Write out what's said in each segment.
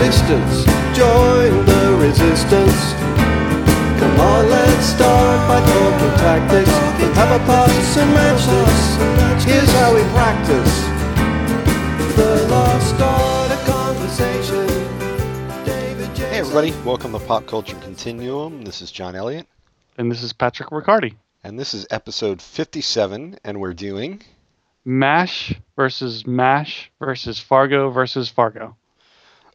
existence. Join the resistance. Come on, let's start by talking tactics. With have a pass and matches. Here's how we practice. The lost art of conversation. David Hey everybody, welcome to Pop Culture Continuum. This is John Elliott, And this is Patrick Riccardi. and this is episode 57, and we're doing. MASH versus MASH versus Fargo versus Fargo.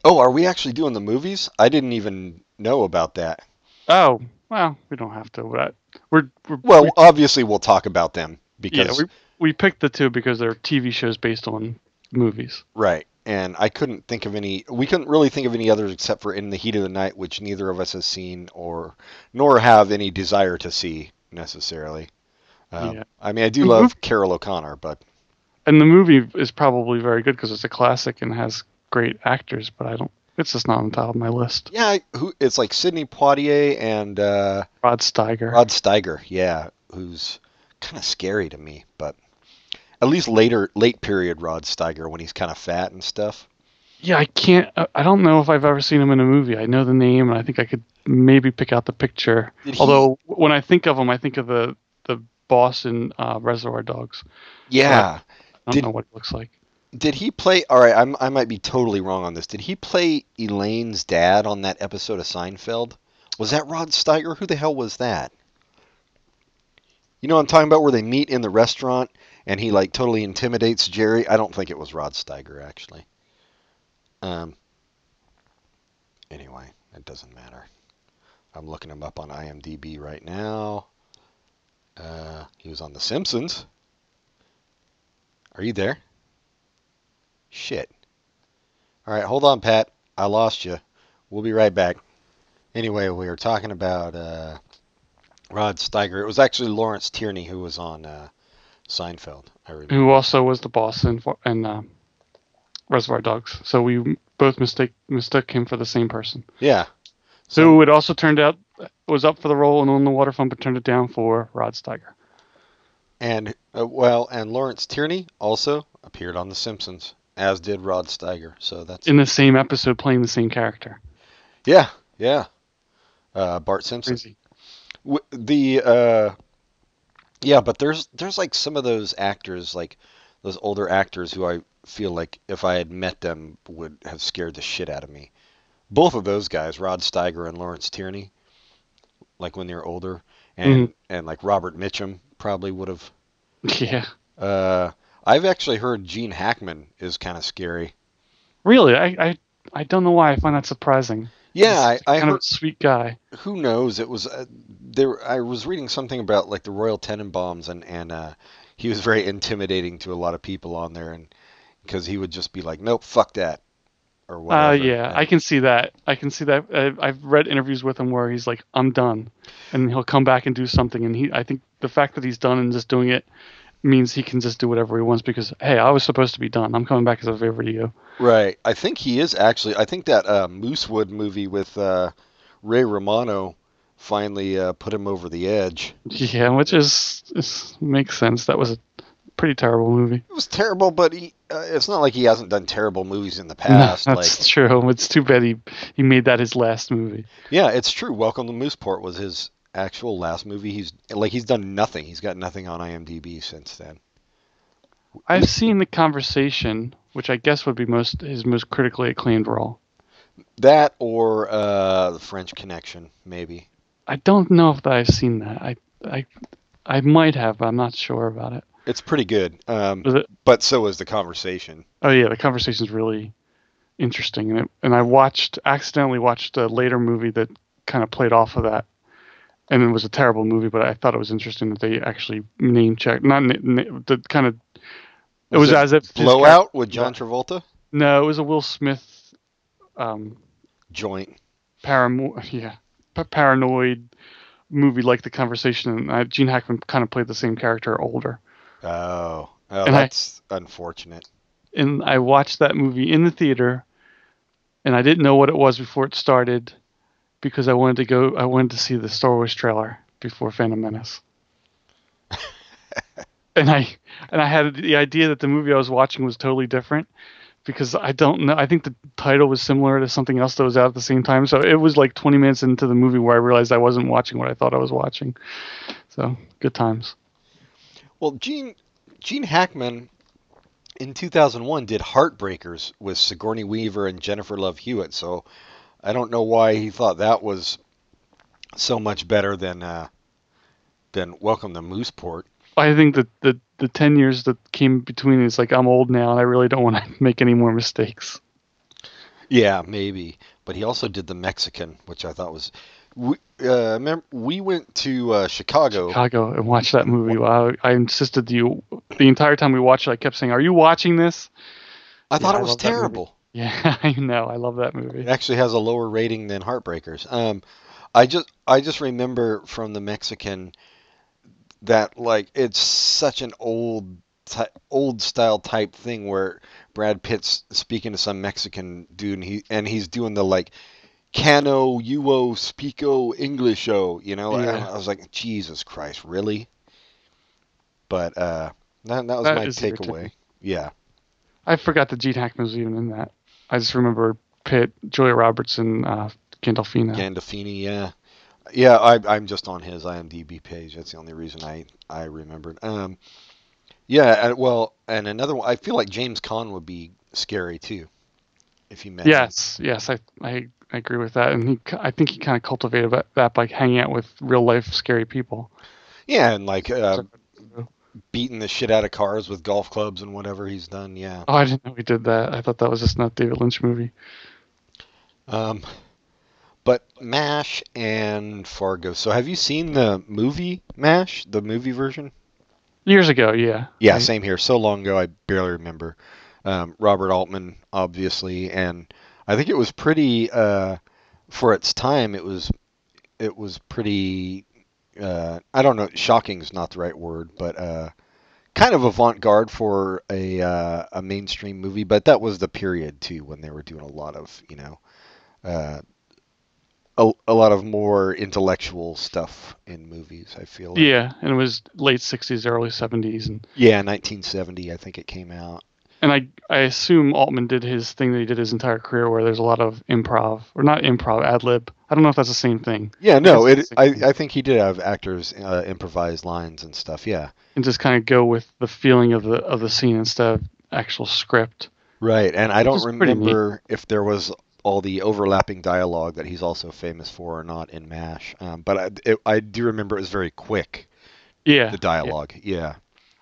Oh, are we actually doing the movies? I didn't even know about that. Oh, well, we don't have to. But we're, we're Well, we, obviously we'll talk about them yeah, because we, we picked the two because they're TV shows based on movies. right, and I couldn't think of any. We couldn't really think of any others except for In the Heat of the Night, which neither of us has seen or nor have any desire to see necessarily. Um, Yeah. I mean, I do love Carroll O'Connor, but And the movie is probably very good because it's a classic and has great actors, but I don't. It's just not on top of my list. yeah, who it's like Sidney Poitier and. Uh, Rod Steiger. Rod Steiger, yeah, who's kind of scary to me, but at least later, late period Rod Steiger when he's kind of fat and stuff. Yeah, I can't. I- I don't know if I've ever seen him in a movie. I know the name, and I think I could maybe pick out the picture. He- Although when I think of him, I think of the the boss in uh, Reservoir Dogs. Yeah. I don't Did- know what he looks like. Did he play? All right, I'm, I might be totally wrong on this. Did he play Elaine's dad on that episode of Seinfeld? Was that Rod Steiger? Who the hell was that? You know I'm talking about where they meet in the restaurant and he like totally intimidates Jerry? I don't think it was Rod Steiger actually. Um anyway, it doesn't matter. I'm looking him up on IMDb right now. Uh, he was on The Simpsons. Are you there? Shit. All right, hold on, Pat. I lost you. We'll be right back. Anyway, we were talking about uh, Rod Steiger. It was actually Lawrence Tierney who was on uh, Seinfeld. I remember. Who also was the boss in in uh, Reservoir Dogs. So we both mistake mistook him for the same person. Yeah. Who it also turned out was up for the role and on the waterfront, but turned it down for Rod Steiger. And uh, well, and Lawrence Tierney also appeared on The Simpsons, as did Rod Steiger. So that's in the same episode playing the same character. yeah, yeah. Uh, Bart Simpson. Crazy. The uh yeah but there's there's like some of those actors like those older actors who i feel like if i had met them would have scared the shit out of me both of those guys rod steiger and lawrence tierney like when they were older and and like robert mitchum probably would have Yeah. uh i've actually heard gene hackman is kind of scary Really, I, I I don't know why I find that surprising. yeah i, He's I kind heard of a sweet guy. who knows? It was uh, there. I was reading something about like the Royal Tenenbaums, and and uh, he was very intimidating to a lot of people on there, and because he would just be like, "Nope, fuck that," or whatever. Uh, yeah, And- I can see that. I can see that. I, I've read interviews with him where he's like, "I'm done," and he'll come back and do something. And he, I think the fact that he's done and just doing it means he can just do whatever he wants because hey, I was supposed to be done. I'm coming back as a favor to you. Right. I think he is actually. I think that uh, Moosewood movie with uh, Ray Romano finally uh, put him over the edge. Yeah, which is, is makes sense. That was a pretty terrible movie. It was terrible, but he. Uh, it's not like he hasn't done terrible movies in the past. no, like, that's true. It's too bad he he made that his last movie. Yeah, it's true. Welcome to Mooseport was his actual last movie. He's like he's done nothing. He's got nothing on IMDb since then. I've seen the conversation, which I guess would be most his most critically acclaimed role. That or uh, the French Connection, maybe. I don't know if I've seen that. I I I might have, but I'm not sure about it. It's pretty good. Um, it? but so is the conversation. Oh yeah, the conversation's really interesting, and it, and I watched accidentally watched a later movie that kind of played off of that, and it was a terrible movie, but I thought it was interesting that they actually name checked, not na- na- the kind of. It was, as if Blowout char- with John Travolta. No, it was a Will Smith, um, Joint. paramo- yeah, pa- paranoid movie like the conversation. And uh, Gene Hackman kind of played the same character older. Oh, oh, And I- that's unfortunate. and I watched that movie in the theater, and I didn't know what it was before it started, because I wanted to go. I wanted to see the Star Wars trailer before Phantom Menace. and I and I had the idea that the movie I was watching was totally different, because I don't know. I think the title was similar to something else that was out at the same time. So it was like 20 minutes into the movie where I realized I wasn't watching what I thought I was watching. So good times. Well, Gene Gene Hackman in 2001 did Heartbreakers with Sigourney Weaver and Jennifer Love Hewitt. So I don't know why he thought that was so much better than uh, than Welcome to Mooseport. I think that the the 10 years that came between is like I'm old now and I really don't want to make any more mistakes. Yeah, maybe. But he also did the Mexican, which I thought was. We, uh, remember, we went to uh, Chicago. Chicago and watched that movie. Wow, I insisted to you the entire time we watched it. I kept saying, "Are you watching this?" I thought it was love that movie. terrible. Yeah, I know. I love that movie. It actually has a lower rating than Heartbreakers. Um, I just I just remember from the Mexican that like it's such an old ty- old style type thing where Brad Pitt's speaking to some Mexican dude and he and he's doing the like cano uo speako Englisho, you know. And Yeah. I was like, Jesus Christ, really? But uh, that that was That my takeaway. Yeah. I forgot that Gene Hackman was even in that. I just remember Pitt, Julia Roberts, and uh, Gandolfini. Gandolfini, yeah, yeah. I, I'm just on his IMDb page. That's the only reason I I remembered. Um, yeah. Well, and another one. I feel like James Caan would be scary too, if he met. him. Yes, yes, I, I I agree with that, and he I think he kind of cultivated that, that by hanging out with real life scary people. Yeah, and like uh, beating the shit out of cars with golf clubs and whatever he's done. Yeah. Oh, I didn't know he did that. I thought that was just not David Lynch movie. Um, but Mash and Fargo. So have you seen the movie Mash, the movie version? Years ago, yeah. Yeah, same here. So long ago, I barely remember. Um, Robert Altman, obviously, and I think it was pretty uh, for its time. It was it was pretty. Uh, I don't know. Shocking is not the right word, but uh, kind of avant-garde for a uh, a mainstream movie. But that was the period too when they were doing a lot of you know. Uh, a, a lot of more intellectual stuff in movies. I feel. like. Yeah, and it was late '60s, early '70s, and Yeah, 1970, I think it came out. and I I assume Altman did his thing that he did his entire career, where there's a lot of improv or not improv, ad lib. I don't know if that's the same thing, Yeah, no, guess it. I. I think he did have actors uh, improvise lines and stuff. Yeah, and just kind of go with the feeling of the of the scene instead of actual script. right. And I don't is pretty neat. remember if there was all the overlapping dialogue that he's also famous for or not in Mash. Um, but I, it, I do remember it was very quick. Yeah, The dialogue. Yeah.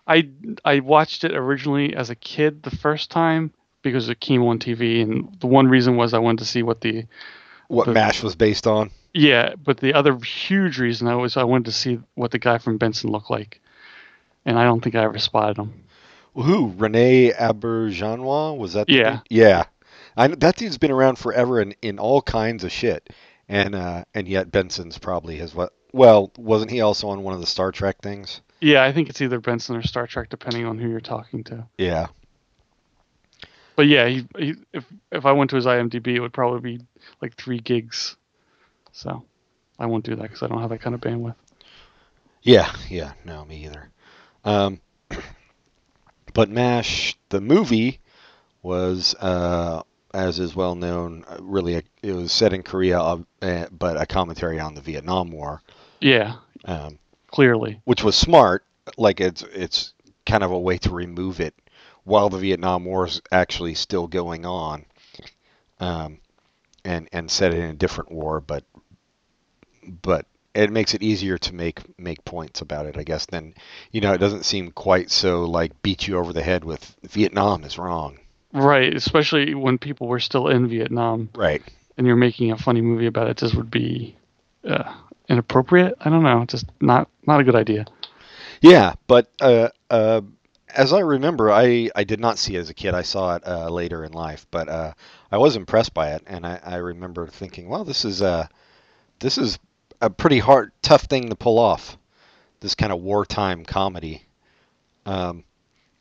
I I watched it originally as a kid the first time because it came on TV, and the one reason was I wanted to see what the What The- Mash was based on. yeah, but the other huge reason I was I wanted to see what the guy from Benson looked like, and I don't think I ever spotted him. Who? Rene Auberjonois? Was that? the Yeah. dude? Yeah. I know, that dude's been around forever in, in all kinds of shit, and uh, and yet Benson's probably his what? Well, wasn't he also on one of the Star Trek things? Yeah, I think it's either Benson or Star Trek, depending on who you're talking to. Yeah. But yeah, he, he, if if I went to his IMDb, it would probably be like three gigs. So I won't do that because I don't have that kind of bandwidth. Yeah, yeah, no, me either. Um, but MASH, the movie, was, uh, as is well known, uh, really, a, it was set in Korea, uh, uh, but a commentary on the Vietnam War, Yeah, um, clearly. which was smart. Like it's it's kind of a way to remove it while the Vietnam War is actually still going on, um, and and set it in a different war, but but it makes it easier to make make points about it, I guess. Then you know it doesn't seem quite so like beat you over the head with Vietnam is wrong, Right, especially when people were still in Vietnam right? and you're making a funny movie about it. Just would be uh, inappropriate. I don't know, just not not a good idea. Yeah, but uh, uh, as I remember, I, I did not see it as a kid. I saw it uh, later in life, but uh, I was impressed by it, and I, I remember thinking, well, this is a this is a pretty hard, tough thing to pull off. This kind of wartime comedy. Um,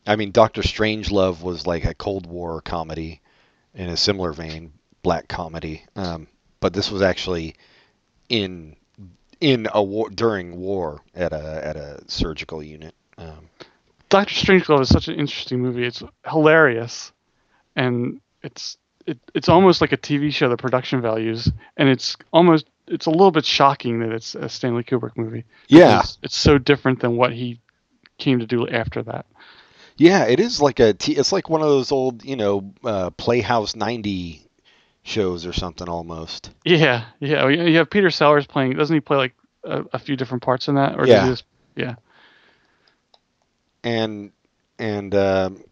I mean, Doctor Strangelove was like a Cold War comedy in a similar vein, black comedy. Um, but this was actually in in a war during war at a at a surgical unit. Um, Doctor Strangelove is such an interesting movie. It's hilarious, and it's it, it's almost like a TV show. The production values, and it's almost it's a little bit shocking that it's a Stanley Kubrick movie. Yeah. It's, so different than what he came to do after that. Yeah, it is like a. T- it's like one of those old, you know, uh, Playhouse '90 shows or something almost. Yeah, yeah. You have Peter Sellers playing. Doesn't he play like a, a few different parts in that? Or does Yeah. he just, yeah. And and um,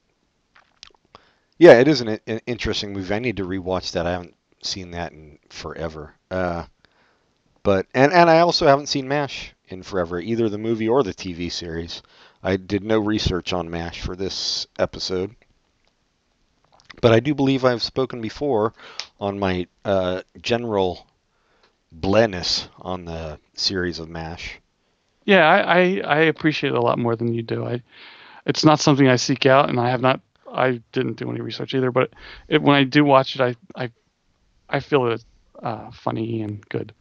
yeah, it is an, an interesting movie. I need to rewatch that. I haven't seen that in forever. Uh, but and and I also haven't seen Mash in forever, either the movie or the TV series. I did no research on Mash for this episode, but I do believe I've spoken before on my uh, general bleness on the series of Mash. Yeah, I, I, I appreciate it a lot more than you do. I, it's not something I seek out, and I have not. I didn't do any research either. But it, when I do watch it, I, I, I feel it uh, funny and good.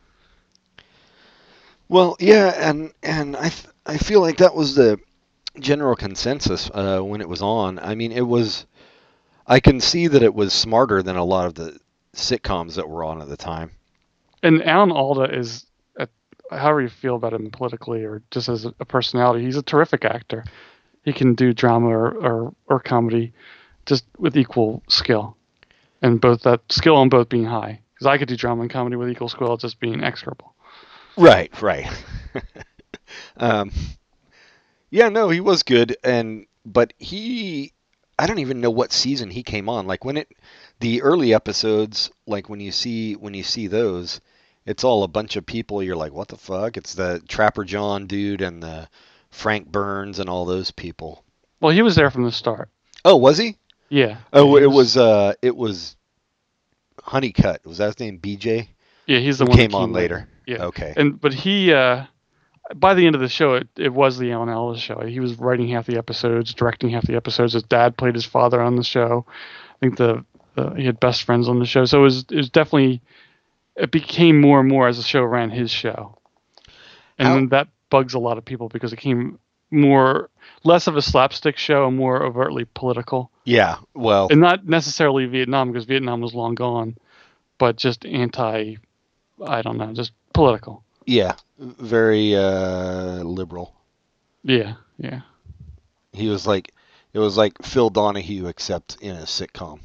Well, yeah, and and I th- I feel like that was the general consensus uh, when it was on. I mean, it was. I can see that it was smarter than a lot of the sitcoms that were on at the time. And Alan Alda is, however you feel about him politically or just as a, personality, he's a terrific actor. He can do drama or, or, or comedy, just with equal skill, and both that skill on both being high. Because I could do drama and comedy with equal skill, just being execrable. Right, right. um, yeah, no, he was good, and but he, I don't even know what season he came on. Like when it, the early episodes, like when you see when you see those, it's all a bunch of people. You're like, what the fuck? It's the Trapper John dude and the Frank Burns and all those people. Well, he was there from the start. Oh, was he? Yeah. Oh, He it was uh, it was Honeycutt. Was that his name? BJ. Yeah, he's the Who one that came on later. Yeah. Okay. And but he, uh, by the end of the show, it, it was the Alan Alda's show. He was writing half the episodes, directing half the episodes. His dad played his father on the show. I think the, the he had best friends on the show. So it was it was definitely it became more and more as the show ran his show, and How- that bugs a lot of people because it came more less of a slapstick show and more overtly political, Yeah. Well. and not necessarily Vietnam because Vietnam was long gone, but just anti, I don't know, just political. Yeah. Very uh, liberal. Yeah, yeah. He was like, it was like Phil Donahue except in a sitcom.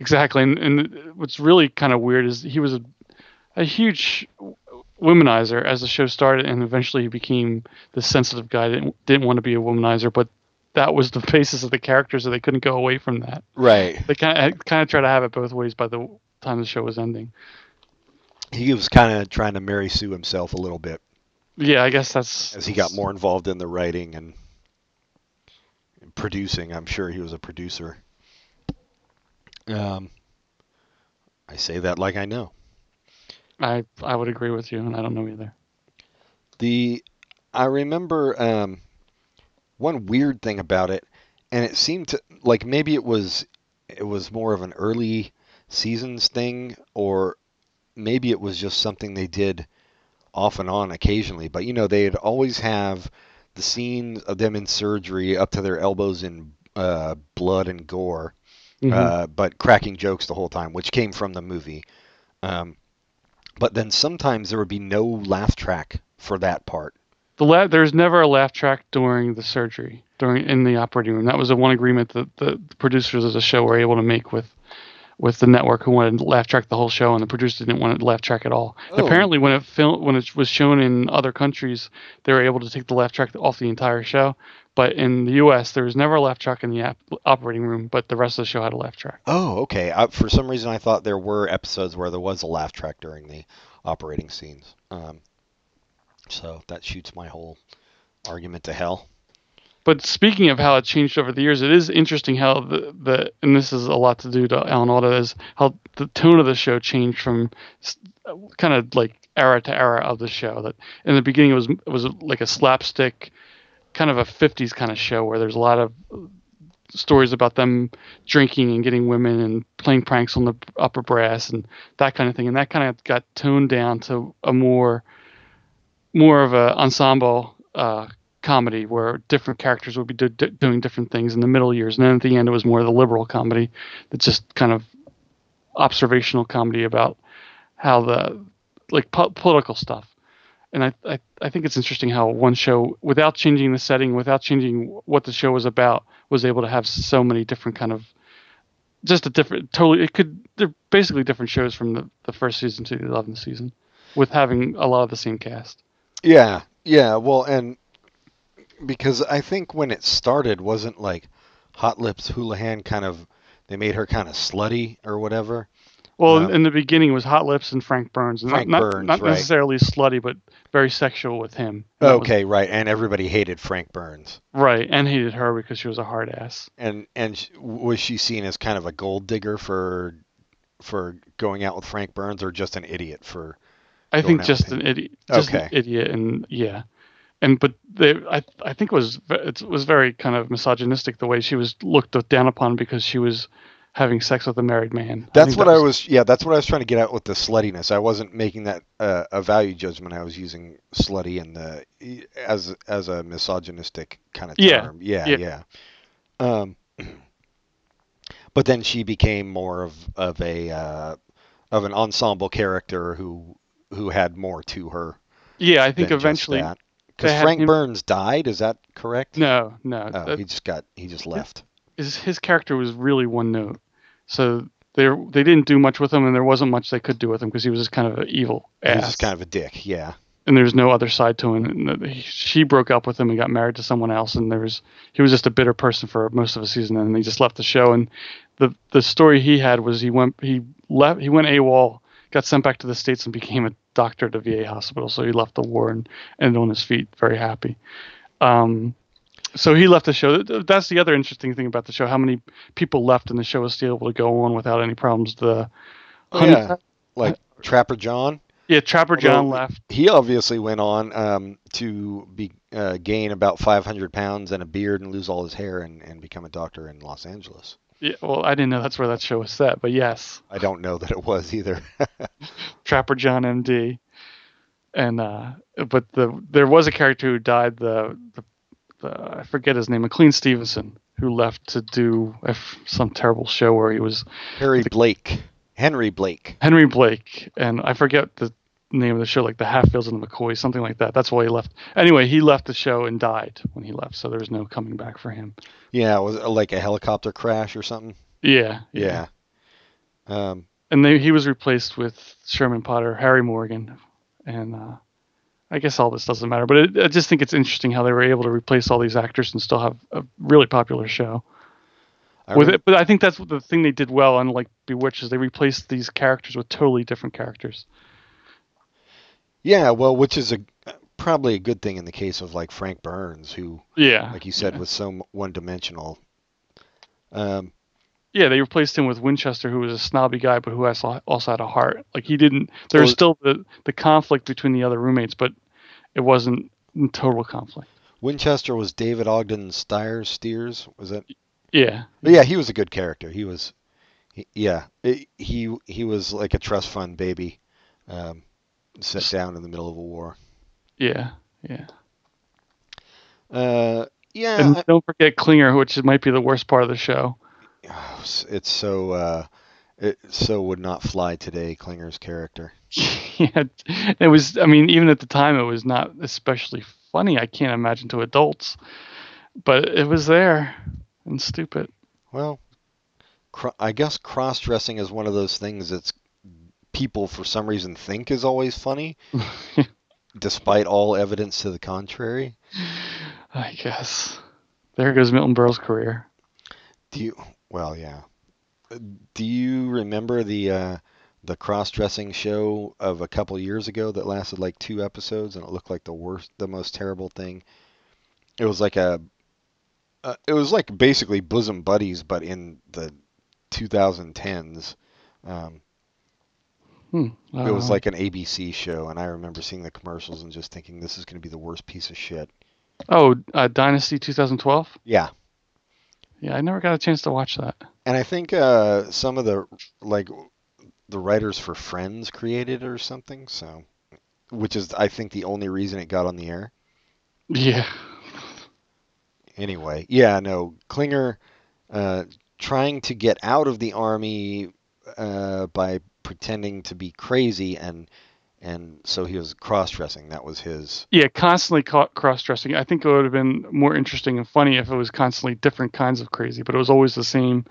Exactly, and, and what's really kind of weird is he was a, a huge womanizer as the show started, and eventually he became the sensitive guy that didn't, didn't want to be a womanizer, but that was the basis of the character, so they couldn't go away from that. Right. They kind of kind of try to have it both ways by the time the show was ending. He was kind of trying to Mary Sue himself a little bit Yeah, I guess that's as he got more involved in the writing and producing. I'm sure he was a producer. Um, I say that like I know. I I would agree with you, and I don't know either. The I remember um, one weird thing about it, and it seemed to like maybe it was it was more of an early seasons thing, or maybe it was just something they did off and on occasionally. But you know, they'd always have the scenes of them in surgery up to their elbows in uh, blood and gore, Mhm. uh, but cracking jokes the whole time, which came from the movie. Um, but then sometimes there would be no laugh track for that part. The la- there's never a laugh track during the surgery, during in the operating room. That was the one agreement that the producers of the show were able to make with with the network who wanted to laugh track the whole show, and the producers didn't want to laugh track at all. Oh. apparently, when it film when it was shown in other countries, they were able to take the laugh track off the entire show. But in the U.S., there was never a laugh track in the ap- operating room, but the rest of the show had a laugh track. Oh, okay. I, for some reason, I thought there were episodes where there was a laugh track during the operating scenes. Um, so that shoots my whole argument to hell. But speaking of how it changed over the years, it is interesting how the, the and this is a lot to do to Alan Alda is how the tone of the show changed from kind of like era to era of the show. That in the beginning it was it was like a slapstick, kind of a '50s kind of show where there's a lot of stories about them drinking and getting women and playing pranks on the upper brass and that kind of thing. And that kind of got toned down to a more more of a ensemble uh, comedy where different characters would be do, do, doing different things in the middle years, and then at the end it was more of the liberal comedy that's just kind of observational comedy about how the like po- political stuff. And I, I I think it's interesting how one show, without changing the setting, without changing what the show was about, was able to have so many different kind of just a different totally it could they're basically different shows from the, the first season to the 11th season with having a lot of the same cast Yeah, yeah. Well, and because I think when it started, wasn't like Hot Lips Houlihan kind of they made her kind of slutty or whatever. Well in the beginning was hot lips and frank burns and Frank not, not, Burns, not right. necessarily slutty but very sexual with him And that was- Okay, right. And everybody hated Frank Burns. right and hated her because she was a hard ass And and sh- was she seen as kind of a gold digger for for going out with Frank Burns, or just an idiot for? i think just an idiot just Okay. an idiot and yeah and but they, I, I think it was it was very kind of misogynistic the way she was looked down upon because she was having sex with a married man That's think what that I was. Yeah, that's what I was trying to get at with the sluttiness. I wasn't making that uh, a value judgment. I was using slutty in the as as a misogynistic kind of Yeah, term. Yeah, yeah. yeah. Um, but then she became more of of a uh, of an ensemble character who who had more to her. yeah i think eventually because Frank him- Burns died. Is that correct? no no Oh, that- he just got he just left. His his character was really one note. So they they didn't do much with him, and there wasn't much they could do with him because he was just kind of an evil ass. He was just kind of a dick. Yeah. and there was no other side to him. And she broke up with him and got married to someone else, and there was he was just a bitter person for most of the season, and he just left the show. And the the story he had was he went he left he went AWOL, got sent back to the states, and became a doctor at a VA hospital. So he left the war and ended on his feet, very happy. Um, so he left the show. That's the other interesting thing about the show. How many people left, and the show was still able to go on without any problems. The Oh, Honey- yeah. Like Trapper John. yeah, Trapper John Although- left. He obviously went on um, to be uh, gain about 500 pounds and a beard and lose all his hair and, and become a doctor in Los Angeles. Yeah, well, I didn't know that's where that show was set, but yes, I don't know that it was either. Trapper John M.D. And uh, but the there was a character who died. The, the, the I forget his name, McLean Stevenson, who left to do f some terrible show where he was Harry Blake, Henry Blake. Henry Blake, and I forget the name of the show, like the Hatfields and the McCoys, something like that. That's why he left. Anyway, he left the show and died when he left, so there was no coming back for him. Yeah, was it like a helicopter crash or something? Yeah, Yeah. Um, And they, he was replaced with Sherman Potter, Harry Morgan, and uh, I guess all this doesn't matter. But it, I just think it's interesting how they were able to replace all these actors and still have a really popular show I with it. But I think that's the thing they did well, unlike Bewitched, is they replaced these characters with totally different characters. Yeah, well, which is a probably a good thing in the case of like Frank Burns, who, Yeah, like you said, yeah. was so one-dimensional. Um, yeah, they replaced him with Winchester, who was a snobby guy, but who also also had a heart. Like he didn't. There was still the the conflict between the other roommates, but it wasn't total conflict. Winchester was David Ogden Stiers. Steers was it? Yeah, But yeah, he was a good character. He was, he, yeah, it- he he was like a trust fund baby, um, set down in the middle of a war. yeah, yeah. Uh, yeah, And I- don't forget Klinger, which might be the worst part of the show. It's so uh, it so would not fly today. Klinger's character. yeah, it was. I mean, even at the time, it was not especially funny. I can't imagine to adults, but it was there and stupid. Well, cr- I guess cross dressing is one of those things that's people for some reason think is always funny, despite all evidence to the contrary. I guess. There goes Milton Berle's career. Do you? Well, yeah. Uh, Do you remember the uh, the cross dressing show of a couple years ago that lasted like two episodes and it looked like the worst, the most terrible thing? It was like a, uh, it was like basically bosom buddies, but in the 2010s. Um, Hmm. It was Uh, like an ABC show, and I remember seeing the commercials and just thinking, this is going to be the worst piece of shit. oh, uh, Dynasty 2012. Yeah. Yeah, I never got a chance to watch that. And I think uh, some of the, like, the writers for Friends created it or something, so, which is, I think, the only reason it got on the air. Yeah, Anyway, yeah, no, Klinger uh, trying to get out of the army uh, by pretending to be crazy, and and so he was cross-dressing. That was his. Yeah, constantly ca- cross-dressing. I think it would have been more interesting and funny if it was constantly different kinds of crazy, but it was always the same.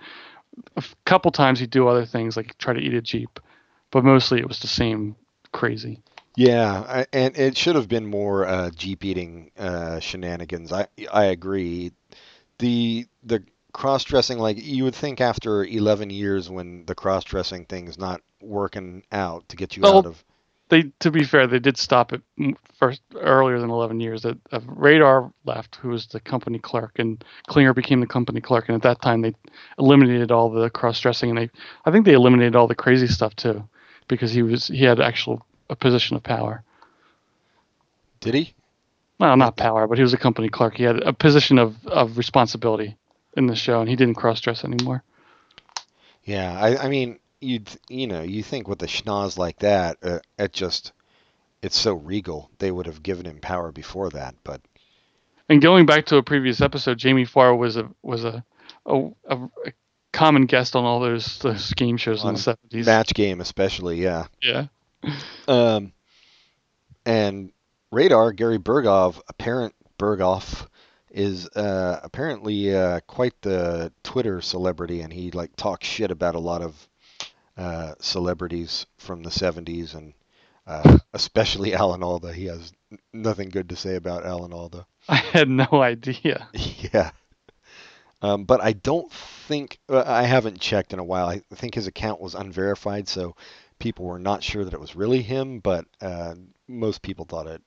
A f- couple times he'd do other things, like try to eat a jeep, but mostly it was the same crazy. Yeah, I, and it should have been more uh, jeep eating uh, shenanigans. I I agree. The the cross dressing, like you would think after 11 years, when the cross dressing thing's not working out to get you Well, out of. They, to be fair, they did stop it first earlier than 11 years. That uh, Radar left, who was the company clerk, and Klinger became the company clerk. And at that time, they eliminated all the cross-dressing, and they, I think they eliminated all the crazy stuff too, because he was he had actual a position of power. Did he? Well, not power, but he was a company clerk. He had a position of, of responsibility in the show, and he didn't cross-dress anymore. Yeah, I, I mean, you you know, you think with a schnoz like that, uh, it just it's so regal. They would have given him power before that, but And going back to a previous episode, Jamie Farr was a was a a, a, a common guest on all those those game shows in the seventies. match game especially, yeah. Yeah, Um, and Radar Gary Bergov, apparent Burghoff, is uh, apparently uh, quite the Twitter celebrity, and he like talks shit about a lot of uh, celebrities from the '70s, and uh, especially Alan Alda. He has nothing good to say about Alan Alda. I had no idea. yeah. Um, but I don't think uh, I haven't checked in a while. I think his account was unverified, so people were not sure that it was really him. But uh, most people thought it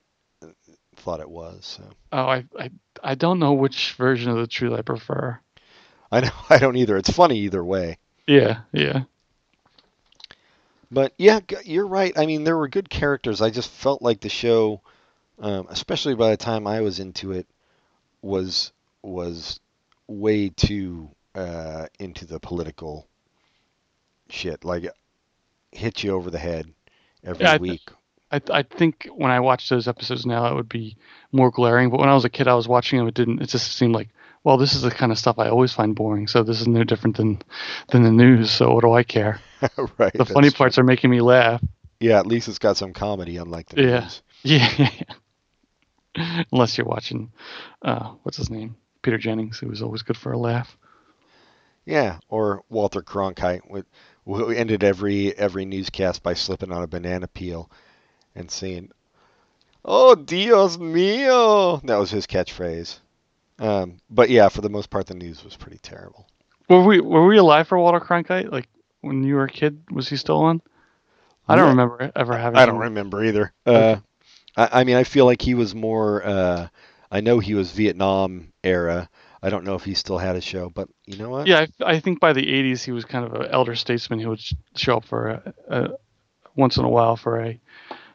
thought it was. So Oh, I, I I don't know which version of the truth I prefer. I know I don't either. It's funny either way. Yeah, yeah. But yeah, you're right. I mean, there were good characters. I just felt like the show, um, especially by the time I was into it, was was way too uh, into the political shit. Like hit you over the head every Yeah, I th- week. I I think when I watch those episodes now, it would be more glaring. But when I was a kid, I was watching them. It didn't. It just seemed like, well, this is the kind of stuff I always find boring. So this is no different than than the news. So what do I care? right. The funny parts true. are making me laugh. Yeah, at least it's got some comedy, unlike the Yeah. news. Yeah. Unless you're watching, uh, what's his name? Peter Jennings, who was always good for a laugh. Yeah, or Walter Cronkite, with, who ended every every newscast by slipping on a banana peel and saying, "Oh Dios mío!" That was his catchphrase. Um, but yeah, for the most part, the news was pretty terrible. Were we were we alive for Walter Cronkite? Like when you were a kid, was he still on? I don't Yeah. remember ever having. I don't him. remember either. Uh, I, I mean, I feel like he was more. Uh, I know he was Vietnam era. I don't know if he still had a show, but you know what? Yeah, I, I think by the '80s he was kind of an elder statesman who would show up for a, a, once in a while for a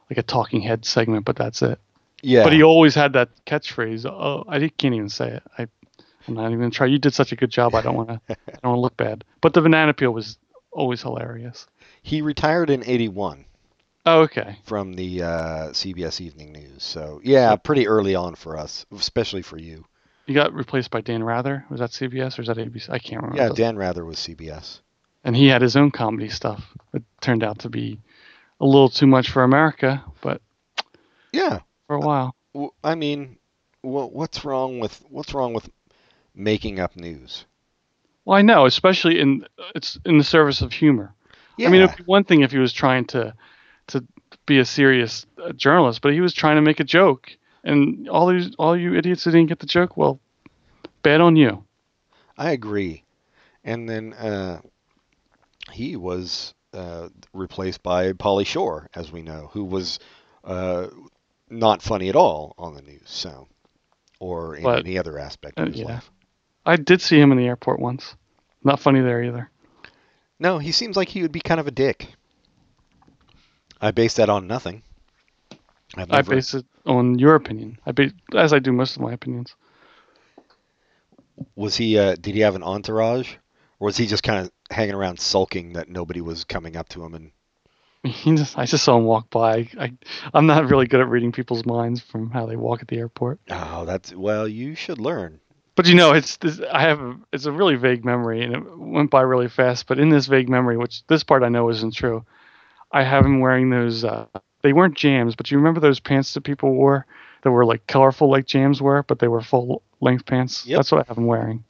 like a talking head segment, but that's it. Yeah. But he always had that catchphrase. Oh, I can't even say it. I, I'm not even gonna try. You did such a good job. I don't want to. I don't want to look bad. But the banana peel was always hilarious. he retired in '81. Oh, okay. from the uh, CBS Evening News. So yeah, pretty early on for us, especially for you. You got replaced by Dan Rather. Was that CBS or is that ABC? I can't remember. Yeah, Dan Rather was CBS. and he had his own comedy stuff. It turned out to be a little too much for America, but Yeah, for a while. I mean, what's wrong with what's wrong with making up news? Well, I know, especially in it's in the service of humor. Yeah, I mean, it'd be one thing if he was trying to to be a serious uh, journalist, but he was trying to make a joke, and all these all you idiots who didn't get the joke, well, bad on you. I agree. And then uh, he was uh, replaced by Pauly Shore, as we know, who was uh, not funny at all on the news. So, or in But- any other aspect of uh, his yeah. life. I did see him in the airport once. Not funny there either. No, he seems like he would be kind of a dick. I base that on nothing. I've I base it on your opinion. I base, as I do most of my opinions. was he? Uh, did he have an entourage, or was he just kind of hanging around sulking that nobody was coming up to him? And He just, I just saw him walk by. I, I'm not really good at reading people's minds from how they walk at the airport. oh, that's well, you should learn. But you know, it's this, I have a, it's a really vague memory, and it went by really fast. But in this vague memory, which this part I know isn't true, I have him wearing those. Uh, they weren't jams, but you remember those pants that people wore that were like colorful, like jams were, but they were full length pants. Yep. That's what I have him wearing.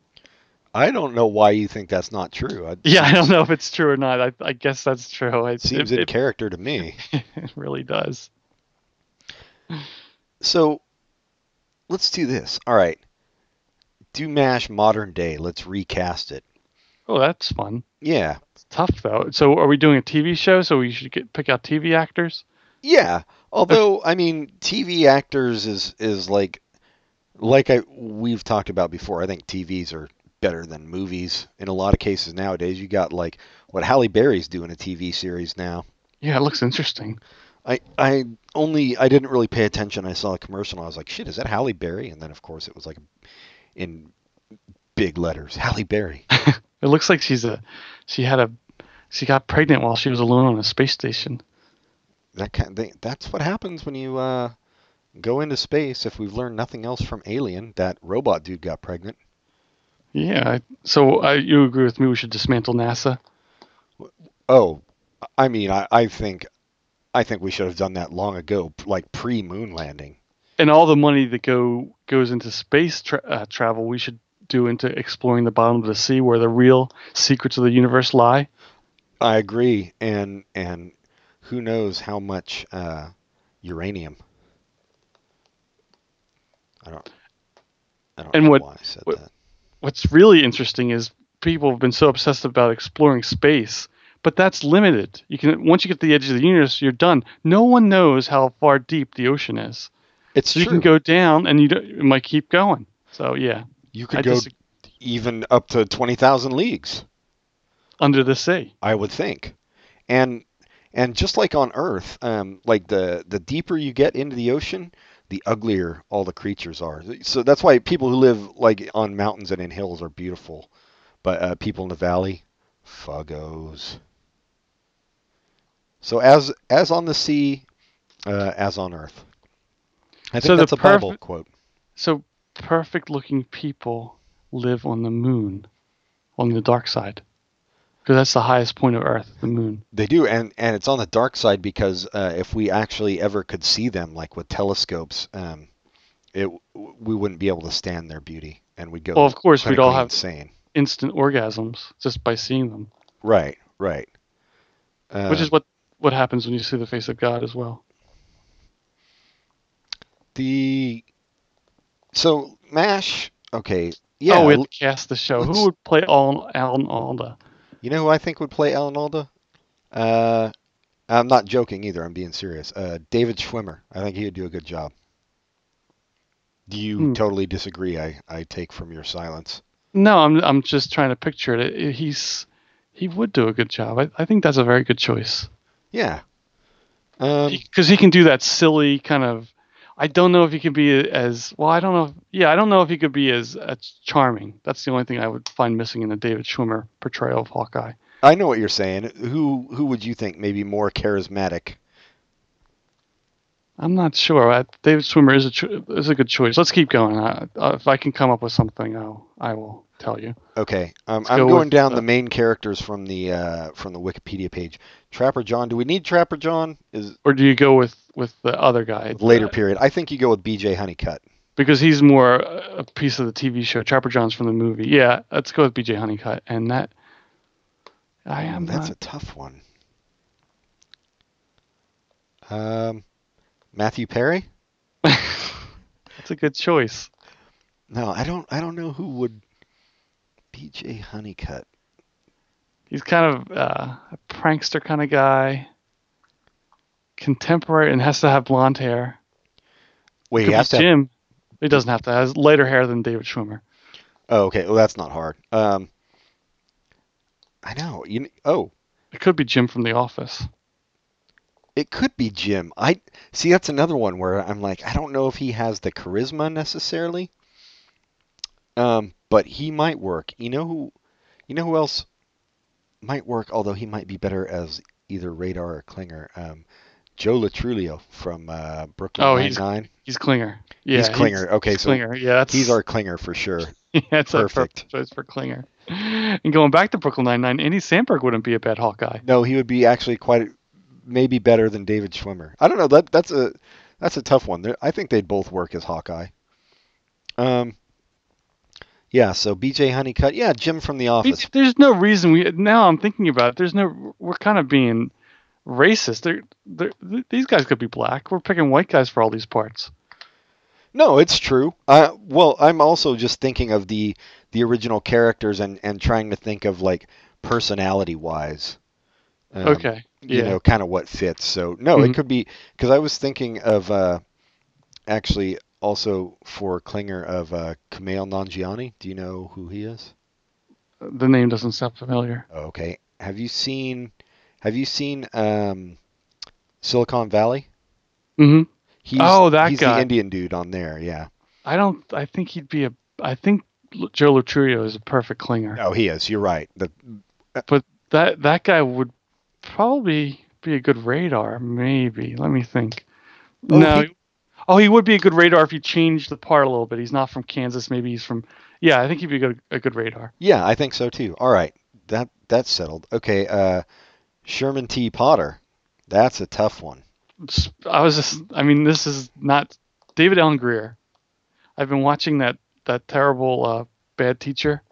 I don't know why you think that's not true. It Yeah, I don't know if it's true or not. I, I guess that's true. It seems it, in it, character to me. it really does. So let's do this. All right. Do MASH modern day. Let's recast it. Oh, that's fun. Yeah. It's tough though. So, are we doing a TV show? So we should get pick out TV actors. Yeah. Although I mean TV actors is is like like I we've talked about before. I think TVs are better than movies in a lot of cases nowadays. You got like what Halle Berry's doing a TV series now. Yeah, it looks interesting. I I only I didn't really pay attention. I saw a commercial and I was like, "Shit, is that Halle Berry?" And then of course it was like in big letters, Halle Berry. It looks like she's a she had a she got pregnant while she was alone on a space station. That kind of thing, that's what happens when you uh, go into space. If we've learned nothing else from Alien, that robot dude got pregnant. Yeah. I, so uh, you agree with me? We should dismantle NASA. Oh, I mean, I, I think I think we should have done that long ago, like pre-moon landing. And all the money that go goes into space tra- uh, travel, we should do into exploring the bottom of the sea, where the real secrets of the universe lie. I agree, and and who knows how much uh, uranium. I don't. I don't And know what- why I said what- that. What's really interesting is people have been so obsessed about exploring space, but that's limited. You can once you get to the edge of the universe, you're done. No one knows how far deep the ocean is. It's So true. you can go down, and you might keep going. So yeah, You could I go just even up to twenty thousand leagues. under the sea. I would think. And and just like on Earth, um, like the the deeper you get into the ocean, the uglier all the creatures are. So that's why people who live like on mountains and in hills are beautiful, but uh, people in the valley, fuggos. So as as on the sea, uh, as on Earth. I think So that's a Bible quote. So perfect looking people live on the moon, on the dark side, because that's the highest point of Earth, the moon. They do, and and it's on the dark side because uh, if we actually ever could see them, like with telescopes, um, it we wouldn't be able to stand their beauty, and we'd go. Well, of course, we'd all have insane. instant orgasms just by seeing them, Right, right. Uh, which is what what happens when you see the face of God as well. the so Mash. Okay, yeah. oh, we to cast the show. Who would play Alan, Alan Alda? You know who I think would play Alan Alda? Uh, I'm not joking either. I'm being serious. Uh, David Schwimmer. I think he would do a good job. Do you Hmm. totally disagree? I, I take from your silence. No, I'm I'm just trying to picture it. It- He's he would do a good job. I, I think that's a very good choice Yeah. Um, because he can do that silly kind of. I don't know if he could be as well. I don't know. If, yeah, I don't know if he could be as, as charming. That's the only thing I would find missing in the David Schwimmer portrayal of Hawkeye. I know what you're saying. Who who would you think maybe more charismatic? I'm not sure. I, David Schwimmer is a cho- is a good choice. Let's keep going. I, uh, if I can come up with something, I'll I will tell you. Okay, um, I'm go going down uh, the main characters from the uh, from the Wikipedia page. Trapper John. Do we need Trapper John? Is Or do you go with with the other guy? later Uh, period. I think you go with B.J. Honeycutt. because he's more a piece of the TV show. Trapper John's from the movie. Yeah, let's go with B.J. Honeycutt. And that I am That's not. a tough one. Um, Matthew Perry. That's a good choice. No, I don't. I don't know who would. B.J. Honeycutt. He's kind of uh, a prankster kind of guy. Contemporary and has to have blonde hair. Wait, Could he has to. Have, He doesn't have to. Has lighter hair than David Schwimmer. oh, okay. Well, that's not hard. Um, I know. You. Oh, It could be Jim from The Office. It could be Jim. I see. That's another one where I'm like, I don't know if he has the charisma necessarily. Um, but he might work. You know who? You know who else might work? Although he might be better as either Radar or Klinger. Um, Joe Lo Truglio from uh, Brooklyn Oh, Nine he's- Nine. He's Klinger. Yeah, He's Klinger. Okay, he's so Klinger. Yeah, that's He's our Klinger for sure. That's Perfect. perfect choice for Klinger. And going back to Brooklyn Nine Nine, Andy Samberg wouldn't be a bad Hawkeye. No, he would be actually quite maybe better than David Schwimmer. I don't know. That that's a that's a tough one. They're- I think they'd both work as Hawkeye. Um. Yeah. So B.J. Honeycutt. Yeah, Jim from The Office. there's no reason we now I'm thinking about it. There's no we're kind of being racist. They're, they're, these guys could be black. We're picking white guys for all these parts. No, it's true. Uh, well, I'm also just thinking of the the original characters and and trying to think of like personality wise. Um, okay. You know, kind of what fits. So no, Mhm. it could be because I was thinking of uh, actually also for Klinger of uh, Kumail Nanjiani. Do you know who he is? the name doesn't sound familiar. Okay. Have you seen Have you seen um, Silicon Valley? hmm He's, Oh, that he's guy. the Indian dude on there. Yeah. I don't. I think he'd be a. I think Joe Lo Truglio is a perfect Klinger. Oh, he is. You're right. The That that guy would probably be a good radar. Maybe. Let me think. Oh, no. he- oh, he would be a good radar if he changed the part a little bit. He's not from Kansas. Maybe he's from. Yeah, I think he'd be a good, a good radar. Yeah, I think so too. All right, that that's settled. Okay, uh, Sherman T. Potter. That's a tough one. I was just. I mean, this is not David Alan Grier. I've been watching that that terrible uh, bad teacher,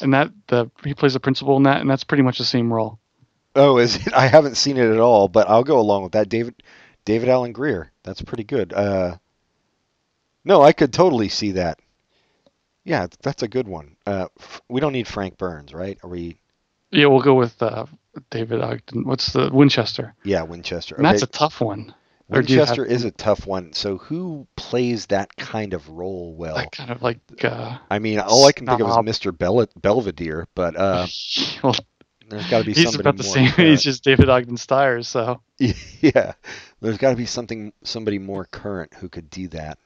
and that the he plays a principal in that, and that's pretty much the same role. Oh, is it? I haven't seen it at all, but I'll go along with that. David David Alan Grier. That's pretty good. Uh, no, I could totally see that. Yeah, that's a good one. Uh, f- we don't need Frank Burns, right? Are we? Yeah, we'll go with uh, David Ogden. What's the Winchester? Yeah, Winchester. And that's a tough one. or do you Winchester have- is a tough one. So who plays that kind of role well? Like kind of like uh, I mean, all I can think of is Mr. Bel- Belvedere, but uh, well, there's got to be he's about the same age as David Ogden Stiers, so Yeah, there's got to be something, somebody more current who could do that.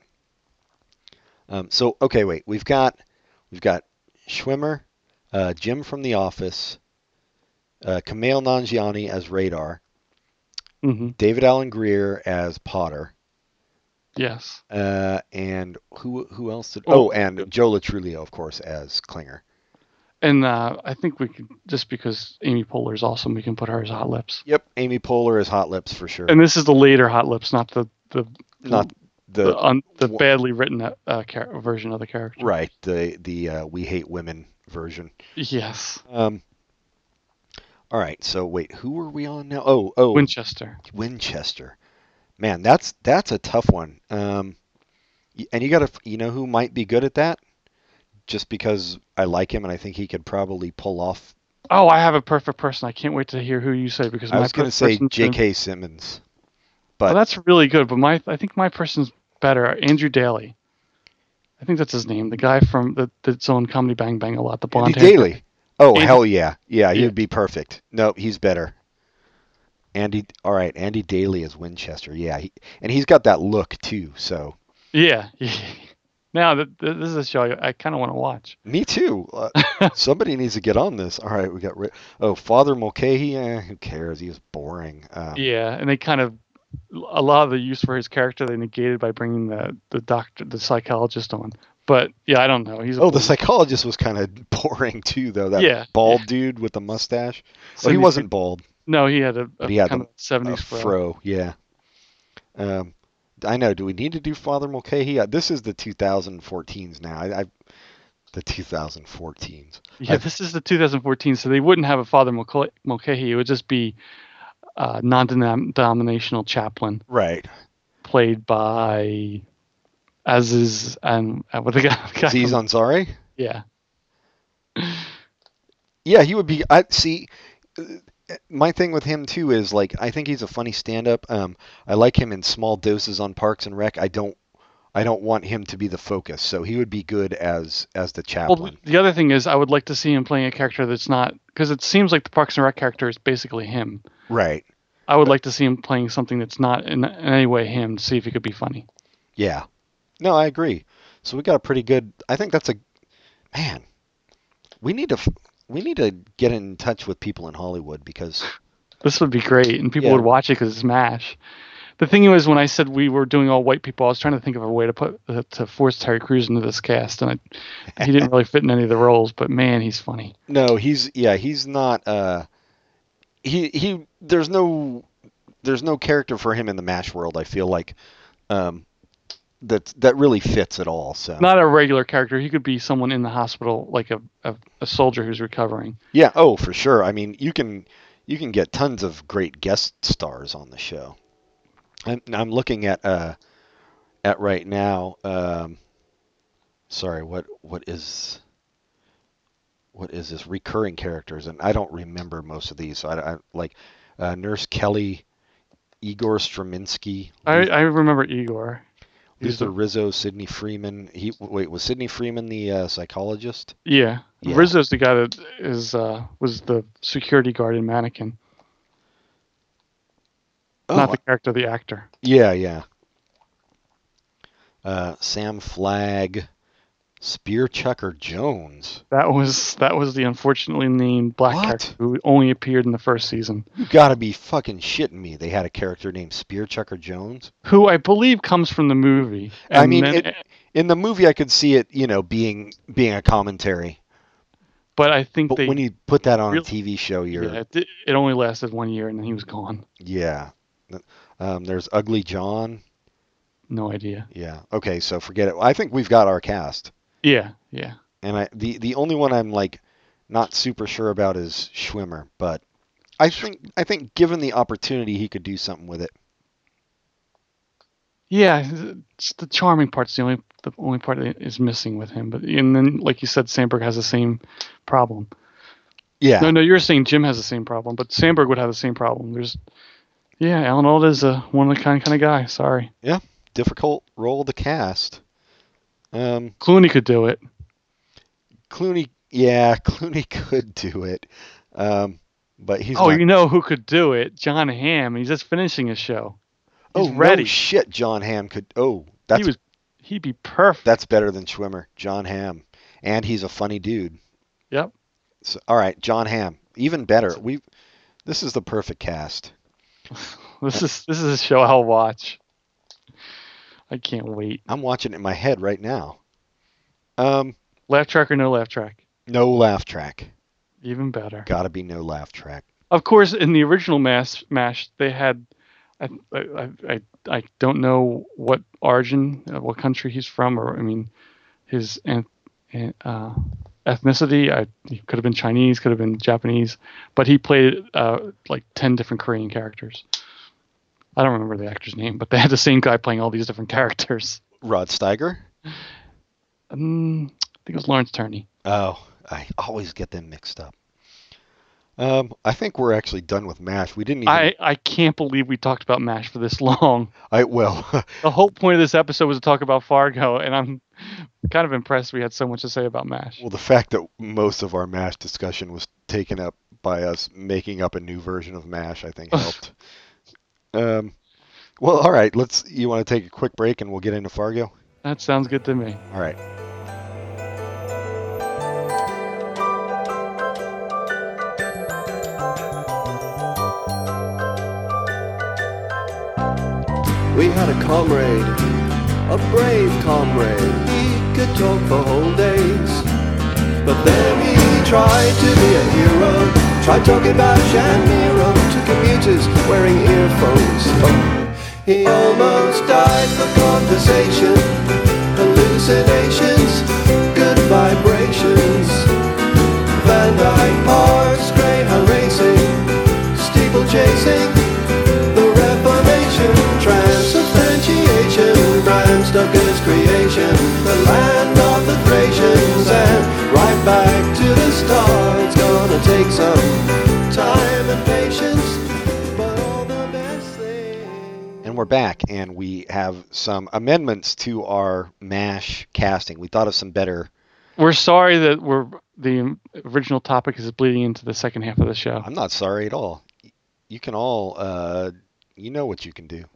Um, so okay, wait, we've got, we've got Schwimmer, uh, Jim from The Office, uh, Kumail Nanjiani as Radar, hmm David Alan Grier as Potter, yes. uh, and who who else did? Oh, Oh, and Joe Lo Truglio, of course, as Klinger. And uh, I think we could just because Amy Poehler is awesome, we can put her as Hot Lips. Yep, Amy Poehler is Hot Lips for sure. And this is the later Hot Lips, not the the Not the, the un, the wha- badly written uh, char- version of the character. right the the uh, We Hate Women version. Yes. Um. All right. So wait, who are we on now? Oh, oh, Winchester. Winchester. Man, that's that's a tough one. Um, and you got to, you know, who might be good at that? Just because I like him and I think he could probably pull off. Oh, I have a perfect person. I can't wait to hear who you say because I was going to say J.K. Simmons, Well, but that's really good, but my I think my person's better. Andrew Daly. I think that's his name. The guy from the that's on Comedy Bang Bang a lot. The blonde Andy. Daly. Oh Andy- hell yeah, yeah, he Yeah. would be perfect. No, he's better. Andy, all right, Andy Daly is Winchester. Yeah, he, and he's got that look too. So Yeah. Now this is a show I, I kind of want to watch. Me too. Uh, somebody needs to get on this. All right, we got rid. Oh, Father Mulcahy. Eh, who cares? He was boring. Um, Yeah, and they kind of a lot of the use for his character they negated by bringing the the doctor, the psychologist on. But yeah, I don't know. He's Oh, the psychologist was kind of boring too, though. That Yeah, bald dude with the mustache. Well, he wasn't bald. No, he had a, a he had kind the- of A seventies fro. fro. Yeah. Um, I know. Do we need to do Father Mulcahy? Uh, this is the 2014s now. I, I the 2014s. Yeah, I've- this is the 2014, so they wouldn't have a Father Mulca- Mulcahy. It would just be a non-denominational chaplain Right. played by Aziz and uh, what the guy? Aziz Ansari. yeah, Yeah, he would be. I see. My thing with him too is like I think he's a funny stand-up. Um, I like him in small doses on Parks and Rec. I don't. I don't want him to be the focus, so he would be good as as the Well, chaplain. the other thing is, I would like to see him playing a character that's not because it seems like the Parks and Rec character is basically him. right. I would like to see him playing something that's not in, in any way him to see if he could be funny. Yeah. No, I agree. So we got a pretty good. I think that's a man. We need to. We need to get in touch with people in Hollywood because This would be great, and people Yeah. would watch it because it's MASH. the thing was when I said we were doing all white people, I was trying to think of a way to put uh, to force Terry Crews into this cast, and I, he didn't really fit in any of the roles. But man, he's funny. No, he's yeah, he's not. Uh, he he. There's no there's no character for him in the Mash world. I feel like um, that that really fits at all. So Not a regular character. He could be someone in the hospital, like a a, a soldier who's recovering. yeah, oh for sure. I mean, you can you can get tons of great guest stars on the show. I'm, I'm looking at uh at right now. Um, sorry, what what is what is this recurring characters? And I don't remember most of these. So I, I like uh, Nurse Kelly, Igor Straminsky, I I remember Igor. He's Luther the- Rizzo, Sidney Freedman. He wait was Sidney Freedman the uh, psychologist? Yeah. Yeah. Rizzo's the guy that is uh was the security guard in Mannequin, Oh, not the character, the actor. yeah, yeah. Uh, Sam Flagg, Spear Chucker Jones. That was that was the unfortunately named black What? character who only appeared in the first season. You gotta be fucking shitting me. They had a character named Spear Chucker Jones. Who I believe comes from the movie. I mean, then- it- In the movie, I could see it, you know, being being a commentary. but I think But they when you put that on real- a TV show, you're yeah, it, it only lasted one year and then he was gone. yeah. Um, there's Ugly John. No idea. Yeah. Okay, so forget it. I think we've got our cast. Yeah, yeah. And I the the only one I'm like not super sure about is Schwimmer, but I think I think given the opportunity he could do something with it. Yeah, it's the charming part's the only the only part that is missing with him. But and then, like you said, Sandberg has the same problem. Yeah. No, no, you're saying Jim has the same problem, but Sandberg would have the same problem. There's, yeah, Alan Alda is a one of a kind kind of guy. Sorry, Yeah, Difficult role to cast. Um Clooney could do it. Clooney yeah, Clooney could do it. Um but he's oh, not, you know who could do it? John Hamm. He's just finishing his show. He's oh, ready. No shit, John Hamm could Oh, that's he was, he'd be perfect. that's better than Schwimmer. John Hamm. And he's a funny dude. Yep. So, all right, John Hamm. Even better. We this is the perfect cast. This is this is a show I'll watch. I can't wait. I'm watching it in my head right now. Um, Laugh track or no laugh track? no laugh track. Even better. Gotta be no laugh track. Of course, in the original Mash, Mash they had. I, I, I, I don't know what origin, uh, what country he's from, or I mean, his uh, ethnicity. I, he could have been Chinese, could have been Japanese, but he played uh, like ten different Korean characters. I don't remember the actor's name, but they had the same guy playing all these different characters. Rod Steiger. Um, I think it was Lawrence Turney. Oh, I always get them mixed up. Um, I think we're actually done with Mash. We didn't even. I, I can't believe we talked about MASH for this long. I well, The whole point of this episode was to talk about Fargo, and I'm kind of impressed we had so much to say about MASH. well, the fact that most of our Mash discussion was taken up by us making up a new version of Mash, I think helped. Um, well, all right. Let's. You want to take a quick break and we'll get into Fargo. That sounds good to me. All right. We had a comrade, a brave comrade. He could talk for whole days. But then he tried to be a hero. Tried talking about Shamiro to wearing earphones. He almost died for conversation. Hallucinations, good vibrations. Van Dyke Parks, Greyhound racing, steeple chasing. The Reformation, transubstantiation, Bram Stoker's creation, the land of the Thracians, and right back to the start. It's gonna take some time and patience, And we're back, and we have some amendments to our MASH casting. We thought of some better. We're sorry that we're the original topic is bleeding into the second half of the show. I'm not sorry at all. You can all, uh, you know what you can do. You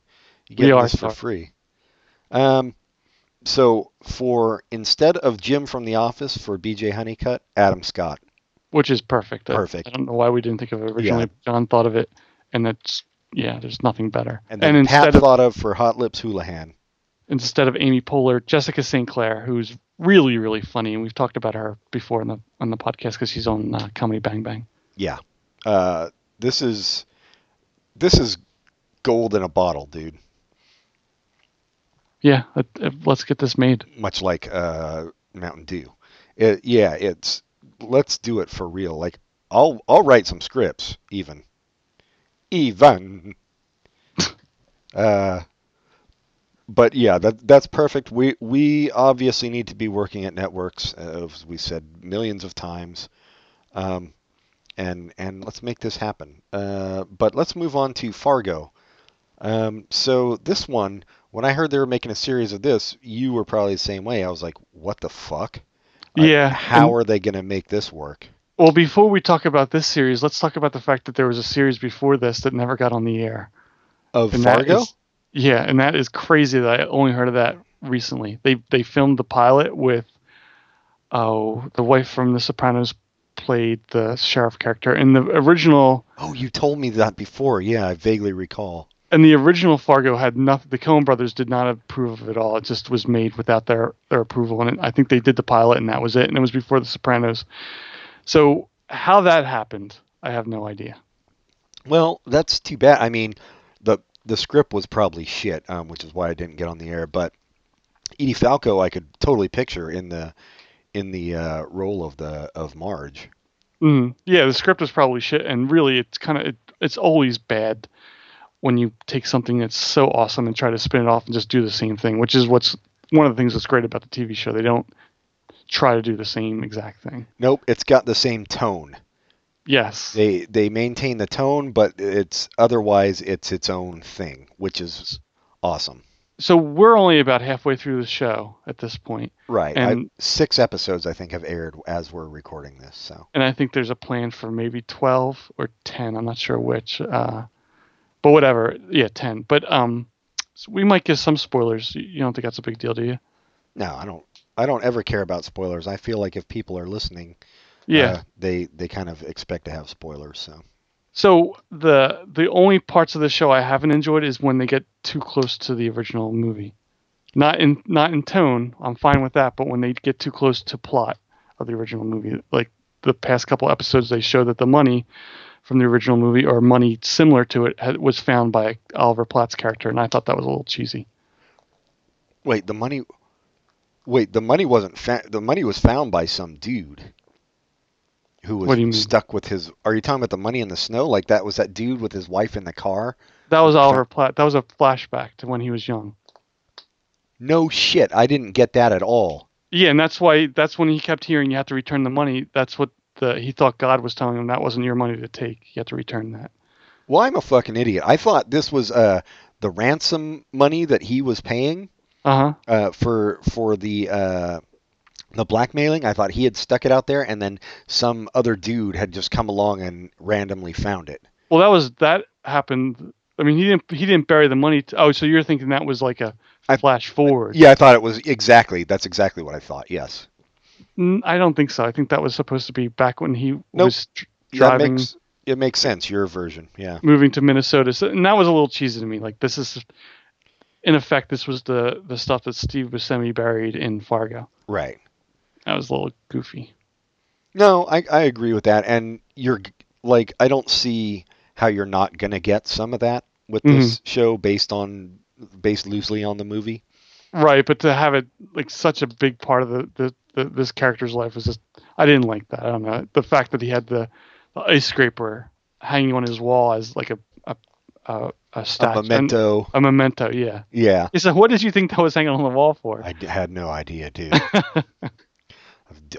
We get are this for free. Um, so for instead of Jim from The Office for BJ Honeycutt, Adam Scott. Which is perfect. Perfect. I, don't know why we didn't think of it originally. John thought of it, and that's yeah, there's nothing better. And Pat instead of thought of for Hot Lips Houlihan. instead of Amy Poehler, Jessica St. Clair, who's really really funny, and we've talked about her before on the on the podcast because she's on uh, Comedy Bang Bang. Yeah. Uh, this is this is gold in a bottle, dude. Yeah, let, uh, let's get this made. Much like uh, Mountain Dew. It, yeah, it's let's do it for real. Like I'll I'll write some scripts even. Even. uh, but yeah, that that's perfect. We we obviously need to be working at networks, uh, as we said millions of times. Um, and and let's make this happen. Uh, but let's move on to Fargo. Um, so this one, when I heard they were making a series of this, you were probably the same way. I was like, "What the fuck? Like, Yeah, how and- are they going to make this work?" Well, before we talk about this series, let's talk about the fact that there was a series before this that never got on the air. Of And Fargo? is- yeah, and that is crazy that I only heard of that recently. They they filmed the pilot with oh the wife from The Sopranos played the sheriff character in the original oh, you told me that before. Yeah, I vaguely recall. and the original Fargo had nothing. The Coen brothers did not approve of it all. It just was made without their their approval, and I think they did the pilot, and that was it. And it was before The Sopranos. So how that happened, I have no idea. Well, that's too bad. I mean, the the script was probably shit, um, which is why I didn't get on the air. But Edie Falco, I could totally picture in the in the uh, role of the of Marge. Mm, yeah, the script was probably shit, and really, it's kind of it, it's always bad when you take something that's so awesome and try to spin it off and just do the same thing, which is what's one of the things that's great about the TV show. They don't try to do the same exact thing. Nope, it's got the same tone. Yes. They they maintain the tone, but it's otherwise it's its own thing, which is awesome. So we're only about halfway through the show at this point, Right. I, And- six episodes I think have aired as we're recording this. So and I think there's a plan for maybe 12 or 10. I'm not sure which. Uh, but whatever. Yeah, 10. But um, so we might get some spoilers. You- You don't think that's a big deal, do you? no, I don't. I don't ever care about spoilers. I feel like if people are listening, Yeah. uh, they they kind of expect to have spoilers. So So the the only parts of the show I haven't enjoyed is when they get too close to the original movie. Not in not in tone, I'm fine with that, but when they get too close to plot of the original movie, like the past couple episodes, they show that the money from the original movie or money similar to it had, was found by Oliver Platt's character, and I thought that was a little cheesy. wait, the money. Wait, the money wasn't fa- the money was found by some dude who was stuck with his. Are you talking about the money in the snow? Like that was that dude with his wife in the car? That was Oliver Platt. That was a flashback to when he was young. No shit, I didn't get that at all. Yeah, and that's why that's when he kept hearing you have to return the money. That's what the he thought God was telling him that wasn't your money to take. You have to return that. Well, I'm a fucking idiot. I thought this was uh the ransom money that he was paying Uh huh. uh for for the uh the blackmailing. I thought he had stuck it out there and then some other dude had just come along and randomly found it. Well, that was that happened. I mean, he didn't he didn't bury the money. T- oh, so you're thinking that was like a I- flash forward? Yeah, I thought it was exactly. That's exactly what I thought. Yes. Mm, I don't think so. I think that was supposed to be back when he was dr- That driving, makes it makes sense. Your version. Yeah. moving to Minnesota. So, and that was a little cheesy to me. Like this is, in effect, this was the the stuff that Steve Buscemi buried in Fargo. Right. That was a little goofy. No, I I agree with that. And you're like I don't see how you're not gonna get some of that with this mm-hmm. show based on based loosely on the movie. Right, but to have it like such a big part of the, the, the this character's life was just I didn't like that. I don't know the fact that he had the, the ice scraper hanging on his wall as like a a a, a statue, A memento. a memento. Yeah. Yeah. He said, "What did you think that was hanging on the wall for?" I had no idea, dude.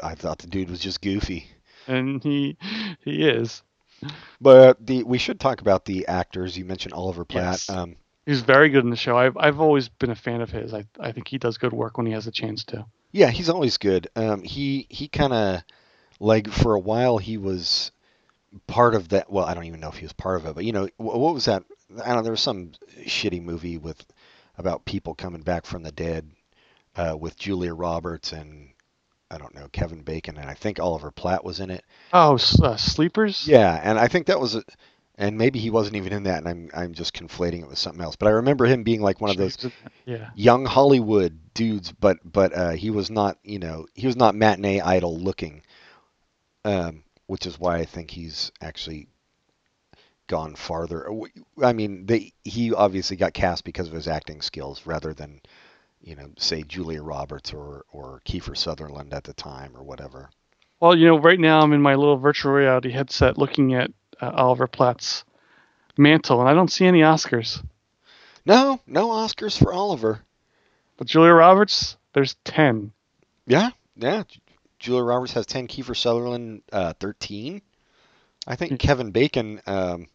I thought the dude was just goofy. and he he is. But the we should talk about the actors. You mentioned Oliver Platt. Yes. Um, He's very good in the show. I've I've always been a fan of his. I I think he does good work when he has a chance to. yeah, he's always good. Um, he he kind of like for a while he was part of that. Well, I don't even know if he was part of it, but you know what was that? I don't know. There was some shitty movie with about people coming back from the dead uh, with Julia Roberts and I don't know Kevin Bacon and I think Oliver Platt was in it. Oh, uh, sleepers. Yeah, and I think that was, a, and maybe he wasn't even in that, and I'm I'm just conflating it with something else. But I remember him being like one of those Yeah. young Hollywood dudes, but but uh, he was not, you know, he was not matinee idol looking, um, which is why I think he's actually gone farther. I mean, they he obviously got cast because of his acting skills rather than, you know, say Julia Roberts or or Kiefer Sutherland at the time or whatever. Well, you know, right now I'm in my little virtual reality headset looking at uh, Oliver Platt's mantle, and I don't see any Oscars. No, no Oscars for Oliver. But Julia Roberts, there's ten. Yeah, yeah. Julia Roberts has ten. Kiefer Sutherland, uh, thirteen. I think Hmm. Kevin Bacon, um,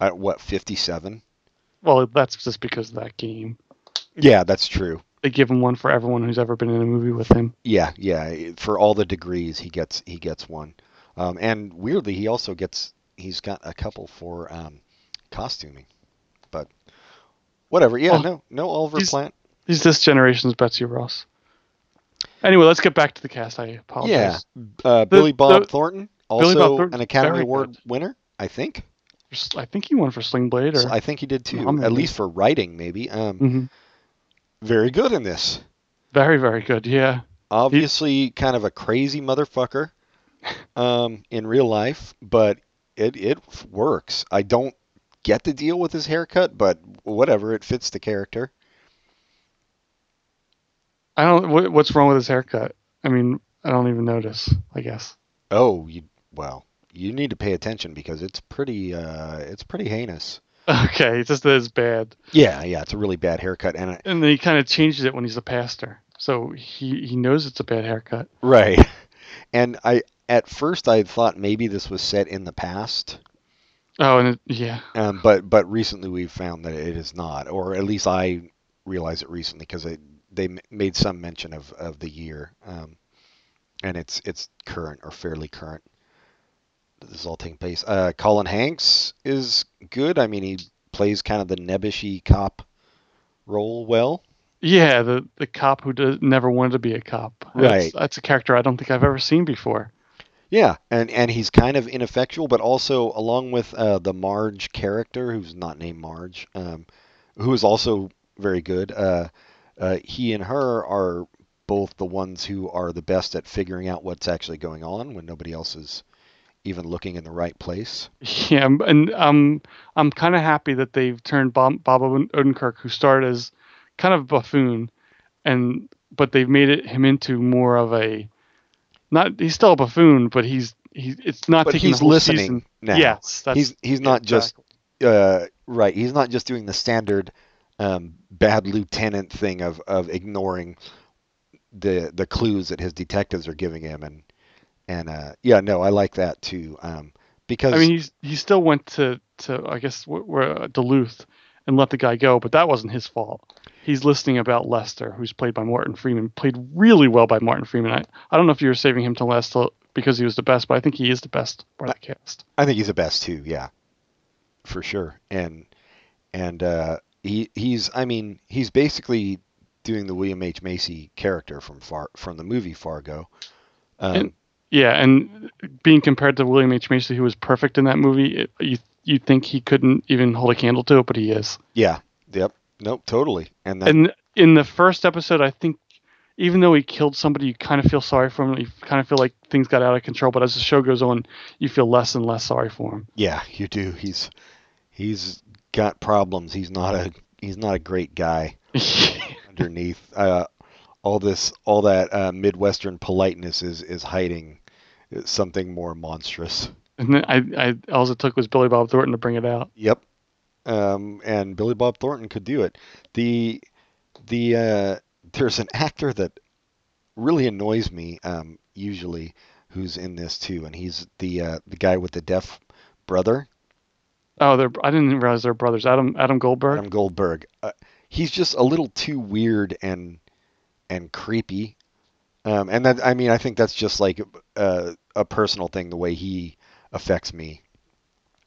at what fifty-seven. Well, that's just because of that game. Yeah, that's true. They give him one for everyone who's ever been in a movie with him. Yeah, yeah. For all the degrees, he gets he gets one. Um, and weirdly, he also gets he's got a couple for um, costuming. But whatever. Yeah, Oh, no, no Oliver he's- Plant. He's this generation's Betsy Ross. Anyway, let's get back to the cast. I apologize. Yeah, uh, Billy Bob the- Thornton, also Bob Thornton, an Academy Award good. winner, I think. I think he won for Sling Blade. Or I think he did too, at least for writing, maybe. Um, Mhm. Very good in this. very, very good. Yeah. Obviously, kind of a crazy motherfucker um, in real life, but it it works. I don't get the deal with his haircut, but whatever, it fits the character. I don't. What, what's wrong with his haircut? I mean, I don't even notice. I guess. Oh, you well, you need to pay attention because it's pretty uh, it's pretty heinous. Okay, it's just that it's bad, Yeah, yeah, it's a really bad haircut, and I, and then he kind of changes it when he's a pastor, so he he knows it's a bad haircut. right. And I at first I thought maybe this was set in the past, Oh, and it, yeah, Um, but but recently we've found that it is not, or at least I realized it recently because they made some mention of, of the year, um, and it's it's current or fairly current. This is all taking place. Uh, Colin Hanks is good. I mean, he plays kind of the nebbishy cop role well. yeah. The the cop who does, never wanted to be a cop. That's, Right. That's a character I don't think I've ever seen before. Yeah, and and he's kind of ineffectual, but also along with uh, the Marge character, who's not named Marge, um, who is also very good. Uh, uh, he and her are both the ones who are the best at figuring out what's actually going on when nobody else is even looking in the right place. Yeah, and um, I'm kind of happy that they've turned Bob, Bob Odenkirk, who started as kind of a buffoon, and but they've made it him into more of a not. He's still a buffoon, but he's he's it's not But taking he's listening season. now. Yes, that's he's he's not just exactly. uh, right. He's not just doing the standard um, bad lieutenant thing of, of ignoring the the clues that his detectives are giving him, and and uh, yeah, no, I like that too. Um, because I mean, he's he still went to to I guess wh- where uh, Duluth and let the guy go, but that wasn't his fault. He's listening about Lester, who's played by Martin Freeman, played really well by Martin Freeman. I, I don't know if you were saving him to last till, because he was the best, but I think he is the best part of the cast. I think he's the best too. Yeah, for sure. And and uh, he he's I mean he's basically doing the William H Macy character from far from the movie Fargo. Um, And- Yeah, and being compared to William H Macy, who was perfect in that movie, it, you you think he couldn't even hold a candle to it, but he is. yeah. Yep. Nope. Totally. And that, And in the first episode, I think even though he killed somebody, you kind of feel sorry for him. You kind of feel like things got out of control. But as the show goes on, you feel less and less sorry for him. Yeah, you do. He's he's got problems. He's not a he's not a great guy underneath. Uh, all this all that uh, midwestern politeness is is hiding something more monstrous. and then I, I all it took was Billy Bob Thornton to bring it out. Yep. Um, and Billy Bob Thornton could do it. The the uh, there's an actor that really annoys me um, usually who's in this too, and he's the uh, the guy with the deaf brother. Oh, they're I didn't realize they're brothers. Adam Adam Goldberg. Adam Goldberg. Uh, he's just a little too weird and and creepy. Um, and that I mean I think that's just like uh, a personal thing the way he affects me.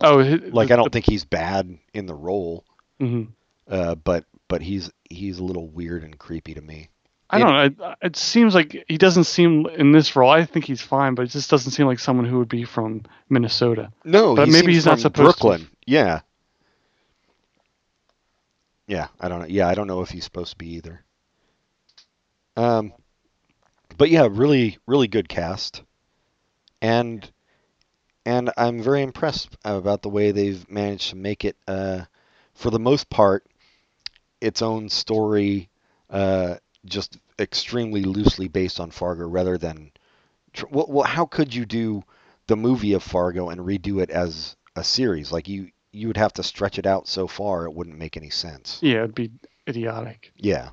oh, Like I don't think he's bad in the role, mhm. uh, but but he's he's a little weird and creepy to me. I It- don't know. It, it seems like he doesn't seem in this role. I think he's fine, but it just doesn't seem like someone who would be from Minnesota. No, But he maybe he's not from supposed to. Brooklyn. Yeah. Yeah, I don't know. Yeah, I don't know if he's supposed to be either. Um, but yeah, really, really good cast, and and I'm very impressed about the way they've managed to make it. Uh, for the most part, its own story, uh, just extremely loosely based on Fargo, rather than. Tr- well, well, how could you do the movie of Fargo and redo it as a series? Like you, you would have to stretch it out so far it wouldn't make any sense. Yeah, it'd be idiotic. Yeah.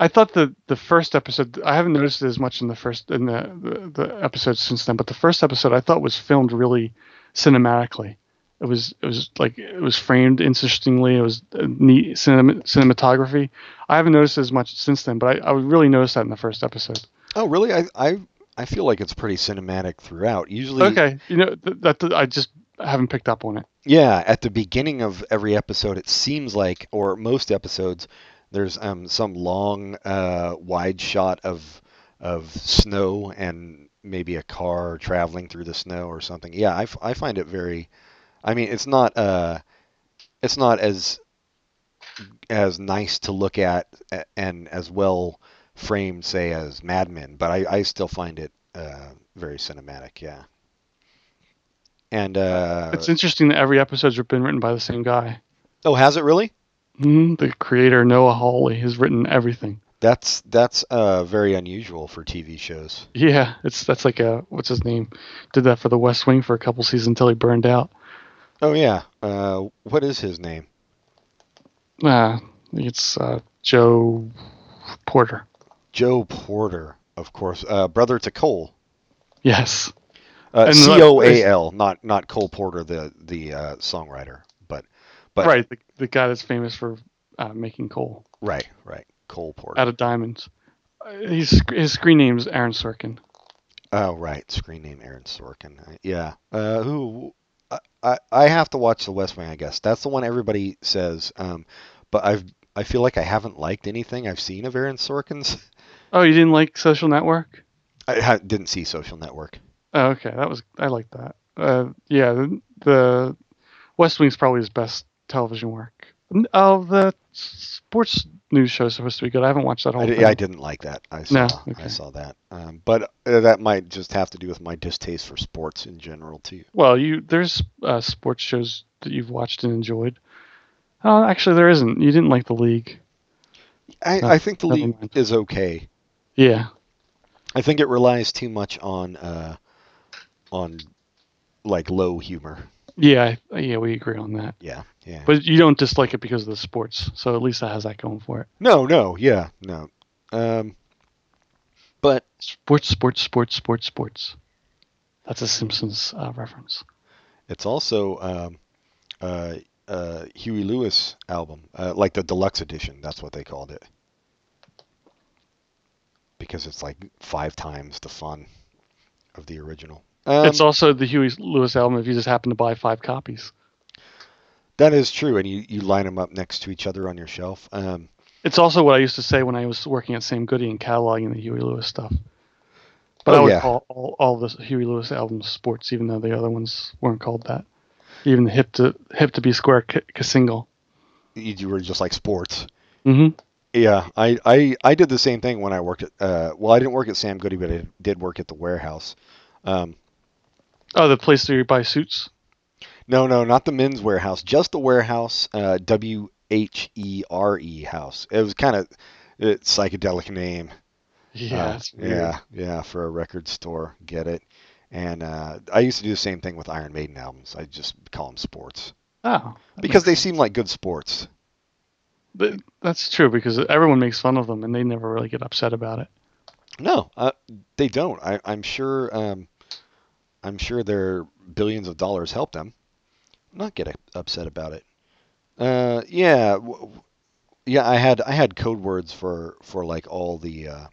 I thought the the first episode. I haven't noticed it as much in the first in the, the the episodes since then, but the first episode I thought was filmed really cinematically. It was it was like it was framed interestingly. It was uh, neat cinema, cinematography. I haven't noticed as much since then, but I, I really noticed that in the first episode. Oh, really? I I I feel like it's pretty cinematic throughout. Usually, Okay, you know th- that I just haven't picked up on it. Yeah, at the beginning of every episode, it seems like, or most episodes, there's um, some long, uh, wide shot of of snow and maybe a car traveling through the snow or something. Yeah, I, f- I find it very. I mean, it's not uh, it's not as as nice to look at and as well framed, say, as Mad Men, but I, I still find it uh, very cinematic. Yeah. And uh, It's interesting that every episode's been written by the same guy. oh, has it really? Hmm The creator Noah Hawley has written everything. That's that's uh, very unusual for TV shows. Yeah, it's that's like a what's his name? Did that for the West Wing for a couple seasons until he burned out. Oh yeah. Uh, what is his name? Uh, it's uh, Joe Porter. Joe Porter, of course, uh, brother to Cole. Yes. Uh, C O A L, not not Cole Porter, the the uh, songwriter, but right. The, the guy that's famous for uh, making coal right, right, Cole Porter. out of diamonds. Uh, He's, his screen name is Aaron Sorkin. Oh right, screen name Aaron Sorkin. Uh, Yeah. Uh, who? I, I I have to watch The West Wing. I guess that's the one everybody says. Um, but I've I feel like I haven't liked anything I've seen of Aaron Sorkin's. Oh, you didn't like Social Network? I ha- didn't see Social Network. Oh, okay. That was I like that. Uh, yeah, the, the West Wing's probably his best television work. Oh, the sports news show is supposed to be good. I haven't watched that whole I, thing. I didn't like that. I saw No, okay. I saw that. Um, but uh, that might just have to do with my distaste for sports in general too. Well, you there's uh, sports shows that you've watched and enjoyed. Oh, actually, there isn't. You didn't like the league. I, I think the league mind. is okay. Yeah. I think it relies too much on uh, on like low humor. Yeah, yeah, we agree on that. Yeah, yeah. But you don't dislike it because of the sports, so at least that has that going for it. no, no, yeah, no. Um, but Sports, sports, sports, sports, sports. That's a Simpsons uh, reference. it's also um, uh, uh, Huey Lewis album, uh, like the deluxe edition. That's what they called it because it's like five times the fun of the original. Um, it's also the Huey Lewis album if you just happen to buy five copies. that is true, and you, you line them up next to each other on your shelf. Um, It's also what I used to say when I was working at Sam Goody and cataloging the Huey Lewis stuff. But Oh, I would yeah. call all, all the Huey Lewis albums sports, even though the other ones weren't called that. Even the hip to hip to be square k- single. you, you were just like sports. Mm-hmm. Yeah, I, I, I did the same thing when I worked at. Uh, well, I didn't work at Sam Goody, but I did work at the warehouse. Um, Oh, the place where you buy suits. no, no, not the men's warehouse, just the warehouse. Uh, W H E R E house. It was kind of a psychedelic name. Yeah, Uh, yeah, yeah, for a record store. Get it? And uh, I used to do the same thing with Iron Maiden albums. I just call them sports Oh, because they makes seem like good sports. But that's true because everyone makes fun of them and they never really get upset about it. No, uh, they don't. I, I'm sure. Um, I'm sure their billions of dollars help them not get upset about it. Uh, yeah, yeah. I had I had code words for for like all the uh,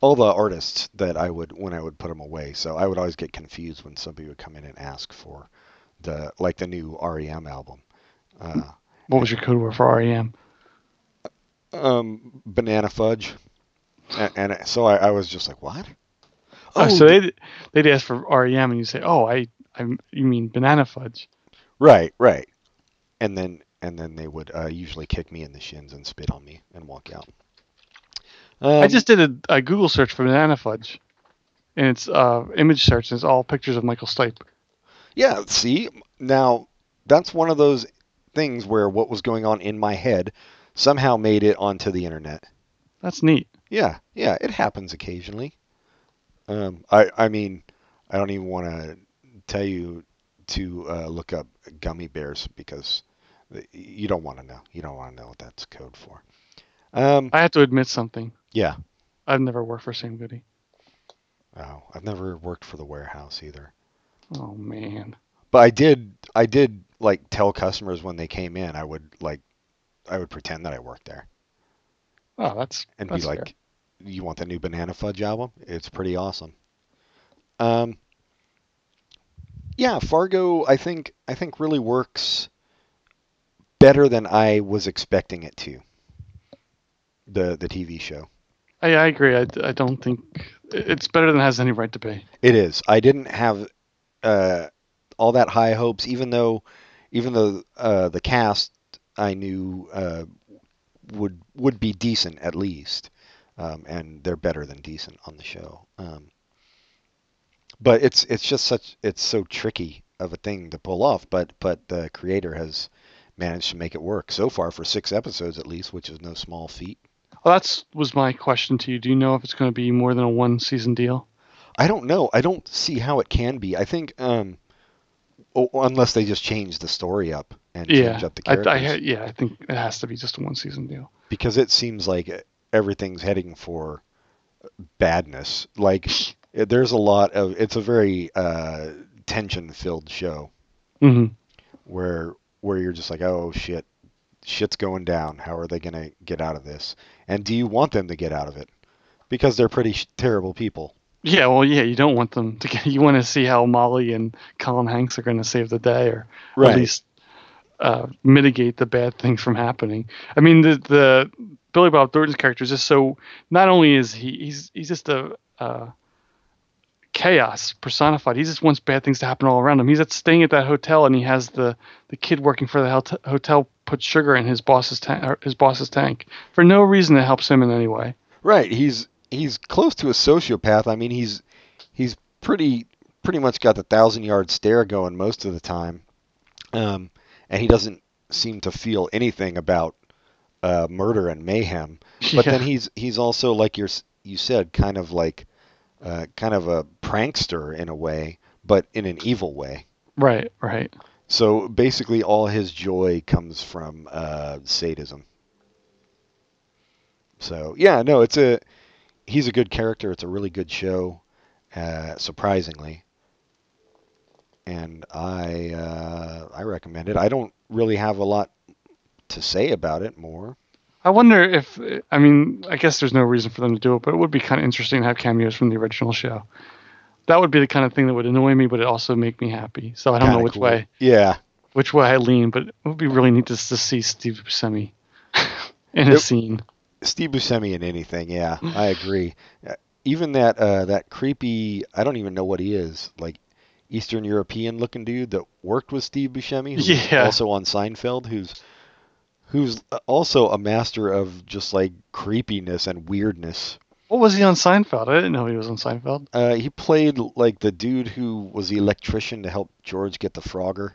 all the artists that I would when I would put them away. So I would always get confused when somebody would come in and ask for the like the new REM album. Uh, What was your code word for REM? um, banana fudge, and, and so I, I was just like, what? Oh, so they'd, they'd ask for REM and you say, oh, I, I, you mean banana fudge. Right, right. And then and then they would uh, usually kick me in the shins and spit on me and walk out. Um, I just did a, a Google search for banana fudge, and it's uh, image search. And it's all pictures of Michael Stipe. yeah. See, now that's one of those things where what was going on in my head somehow made it onto the internet. That's neat. Yeah, yeah, it happens occasionally. Um, I I mean, I don't even want to tell you to uh, look up gummy bears because you don't want to know. You don't want to know what that's code for. Um, I have to admit something. yeah. I've never worked for Sam Goody. Oh, I've never worked for the warehouse either. Oh man. But I did I did like tell customers when they came in, I would like I would pretend that I worked there Oh, that's and that's be like, "You want the new Banana Fudge album? It's pretty awesome." Um Yeah, Fargo I think I think really works better than I was expecting it to. The the TV show. I, I agree. I, I don't think it's better than it has any right to be. It is. I didn't have uh, all that high hopes, even though, even though uh, the cast I knew uh, would would be decent at least, um, and they're better than decent on the show. Um, but it's it's just such it's so tricky of a thing to pull off. But but the creator has managed to make it work so far for six episodes at least, which is no small feat. Well, that's was my question to you. Do you know if it's going to be more than a one season deal? I don't know. I don't see how it can be. I think um, unless they just change the story up and Yeah, change up the I, characters, I, yeah, I think it has to be just a one season deal. because it seems like everything's heading for badness. Like there's a lot of. It's a very uh, tension-filled show hmm where where you're just like, oh shit, shit's going down. How are they gonna get out of this? And do you want them to get out of it? Because they're pretty sh- terrible people. Yeah, well, yeah, you don't want them to get. You want to see how Molly and Colin Hanks are going to save the day, or at least uh, mitigate the bad things from happening. I mean, the the Billy Bob Thornton's character is just so. Not only is he he's he's just a uh, chaos personified. He just wants bad things to happen all around him. He's at staying at that hotel, and he has the the kid working for the hot- hotel put sugar in his boss's tank. His boss's tank for no reason that helps him in any way. Right. He's he's close to a sociopath. I mean, he's he's pretty pretty much got the thousand yard stare going most of the time, um, and he doesn't seem to feel anything about uh, murder and mayhem. But Yeah. then he's he's also like you're, you said, kind of like uh, kind of a prankster in a way, but in an evil way. Right, right. So basically, all his joy comes from uh, sadism. So yeah, no, it's a he's a good character. It's a really good show, uh, surprisingly, and I uh, I recommend it. I don't really have a lot to say about it more. I wonder if I mean I guess there's no reason for them to do it, but it would be kind of interesting to have cameos from the original show. That would be the kind of thing that would annoy me, but it also make me happy. So I don't know Kinda which cool. way Yeah, which way I lean, but it would be really neat just to see Steve Buscemi in a Yep. scene. Steve Buscemi in anything. Yeah, I agree. Uh, Even that uh, that creepy I don't even know what he is like. Eastern European looking dude that worked with Steve Buscemi, who's Yeah. also on Seinfeld, who's who's also a master of just like creepiness and weirdness. What was he on Seinfeld? I didn't know he was on Seinfeld. Uh, he played like the dude who was the electrician to help George get the Frogger.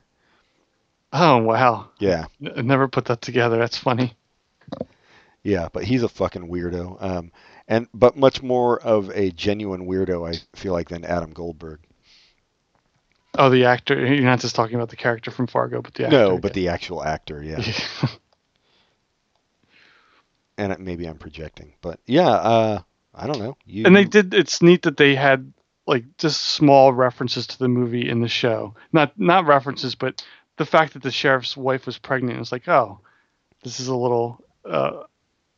Oh wow, Yeah, N- never put that together. That's funny. yeah, but he's a fucking weirdo. Um, and but much more of a genuine weirdo, I feel like, than Adam Goldberg. Oh, the actor. You're not just talking about the character from Fargo, but the actor. no, but the actual actor, yeah. and it- maybe I'm projecting, but yeah, uh, I don't know. You, and they did. It's neat that they had like just small references to the movie in the show. Not not references, but the fact that the sheriff's wife was pregnant. It's like, oh, this is a little. uh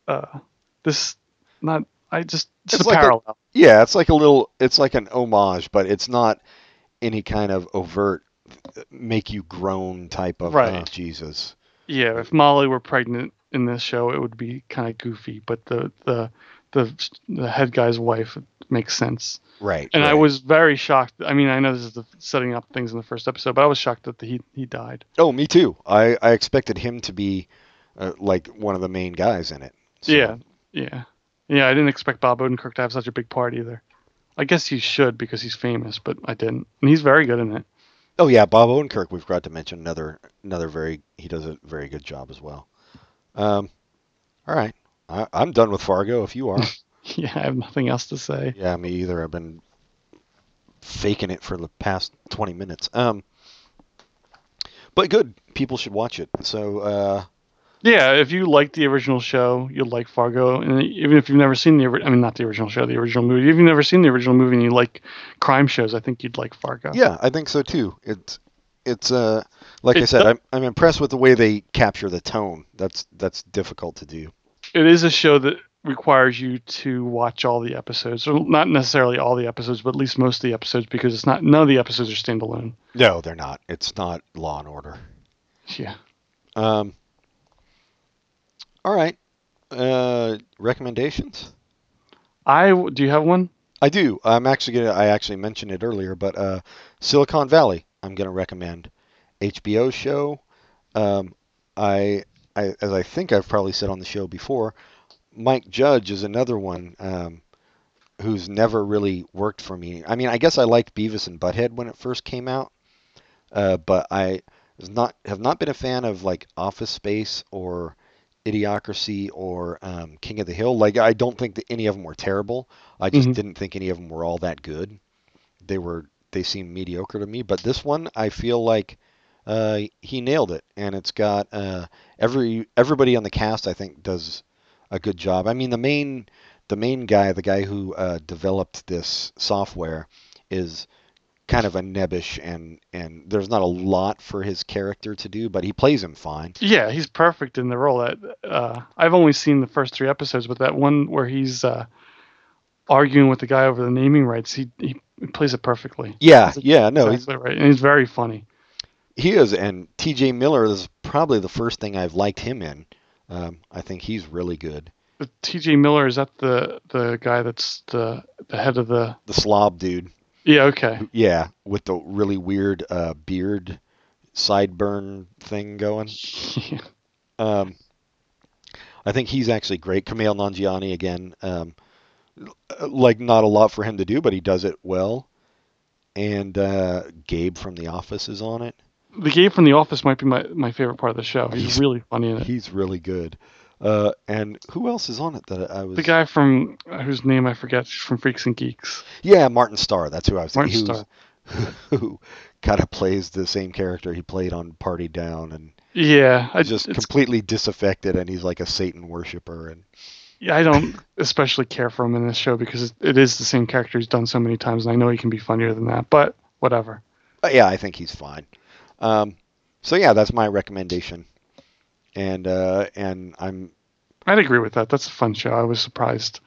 uh This not. I just just It's a like a- parallel. Yeah, it's like a little, it's like an homage, but it's not any kind of overt, make you groan type of, Right. oh, Jesus. Yeah, if Molly were pregnant in this show, it would be kind of goofy. But the the the the head guy's wife makes sense. Right. And I was very shocked. I mean, I know this is the setting up things in the first episode, but I was shocked that he he died. Oh, me too. I I expected him to be uh, like one of the main guys in it. So- Yeah, yeah, yeah. I didn't expect Bob Odenkirk to have such a big part either. I guess he should because he's famous, but I didn't. And he's very good in it. Oh yeah, Bob Odenkirk. We've got to mention another another very he does a very good job as well. Um, all right, I, I'm done with Fargo. If you are, Yeah, I have nothing else to say. yeah, me either. I've been faking it for the past 20 minutes. Um, but good. People should watch it. So uh, Yeah, if you like the original show, you'll like Fargo. And even if you've never seen the, I mean, not the original show, the original movie. If you've never seen the original movie and you like crime shows, I think you'd like Fargo. yeah, I think so too. It's it's uh like I said, I'm I'm impressed with the way they capture the tone. That's that's difficult to do. It is a show that requires you to watch all the episodes, or not necessarily all the episodes, but at least most of the episodes, because it's not none of the episodes are standalone. No, they're not. It's not Law and Order. Yeah. Um, all right. Uh, recommendations? I do you have one? I do. I'm actually gonna. I actually mentioned it earlier, but uh, Silicon Valley. I'm gonna recommend HBO show. Um, I, I, as I think I've probably said on the show before, Mike Judge is another one um, who's never really worked for me. I mean, I guess I liked Beavis and Butthead when it first came out, uh, but I was not have not been a fan of like Office Space or Idiocracy or um, King of the Hill. Like, I don't think that any of them were terrible. I just Mhm. didn't think any of them were all that good. They were they seem mediocre to me. But this one, I feel like uh, he nailed it, and it's got uh, every everybody on the cast. I think does a good job. I mean, the main the main guy, the guy who uh, developed this software, is kind of a nebbish and and there's not a lot for his character to do, but he plays him fine. Yeah, he's perfect in the role. That uh, I've only seen the first three episodes, but that one where he's uh, arguing with the guy over the naming rights, he he plays it perfectly. Yeah, That's yeah, no, he's, exactly right, and he's very funny. he is, and T.J. Miller is probably the first thing I've liked him in. Um, I think he's really good. But T.J. Miller is that the the guy that's the the head of the The slob dude, yeah okay yeah, with the really weird uh, beard sideburn thing going. Um, I think he's actually great. Kumail Nanjiani again. Um, like not a lot for him to do, but he does it well. And uh, Gabe from The Office is on it. the Gabe from The Office might be my, my favorite part of the show. He's, He's- really funny in it. He's really good. Uh, and who else is on it that I was? the guy from uh, whose name I forget from Freaks and Geeks. Yeah, Martin Starr. That's who I was Martin thinking. Starr. Who kind of plays the same character he played on Party Down, and Yeah, I just completely disaffected, and he's like a Satan worshiper. And I don't especially care for him in this show because it, is the same character he's done so many times, and I know he can be funnier than that. But whatever. But yeah, I think he's fine. Um, so yeah, that's my recommendation. And uh, and I'm I'd agree with that. That's a fun show. I was surprised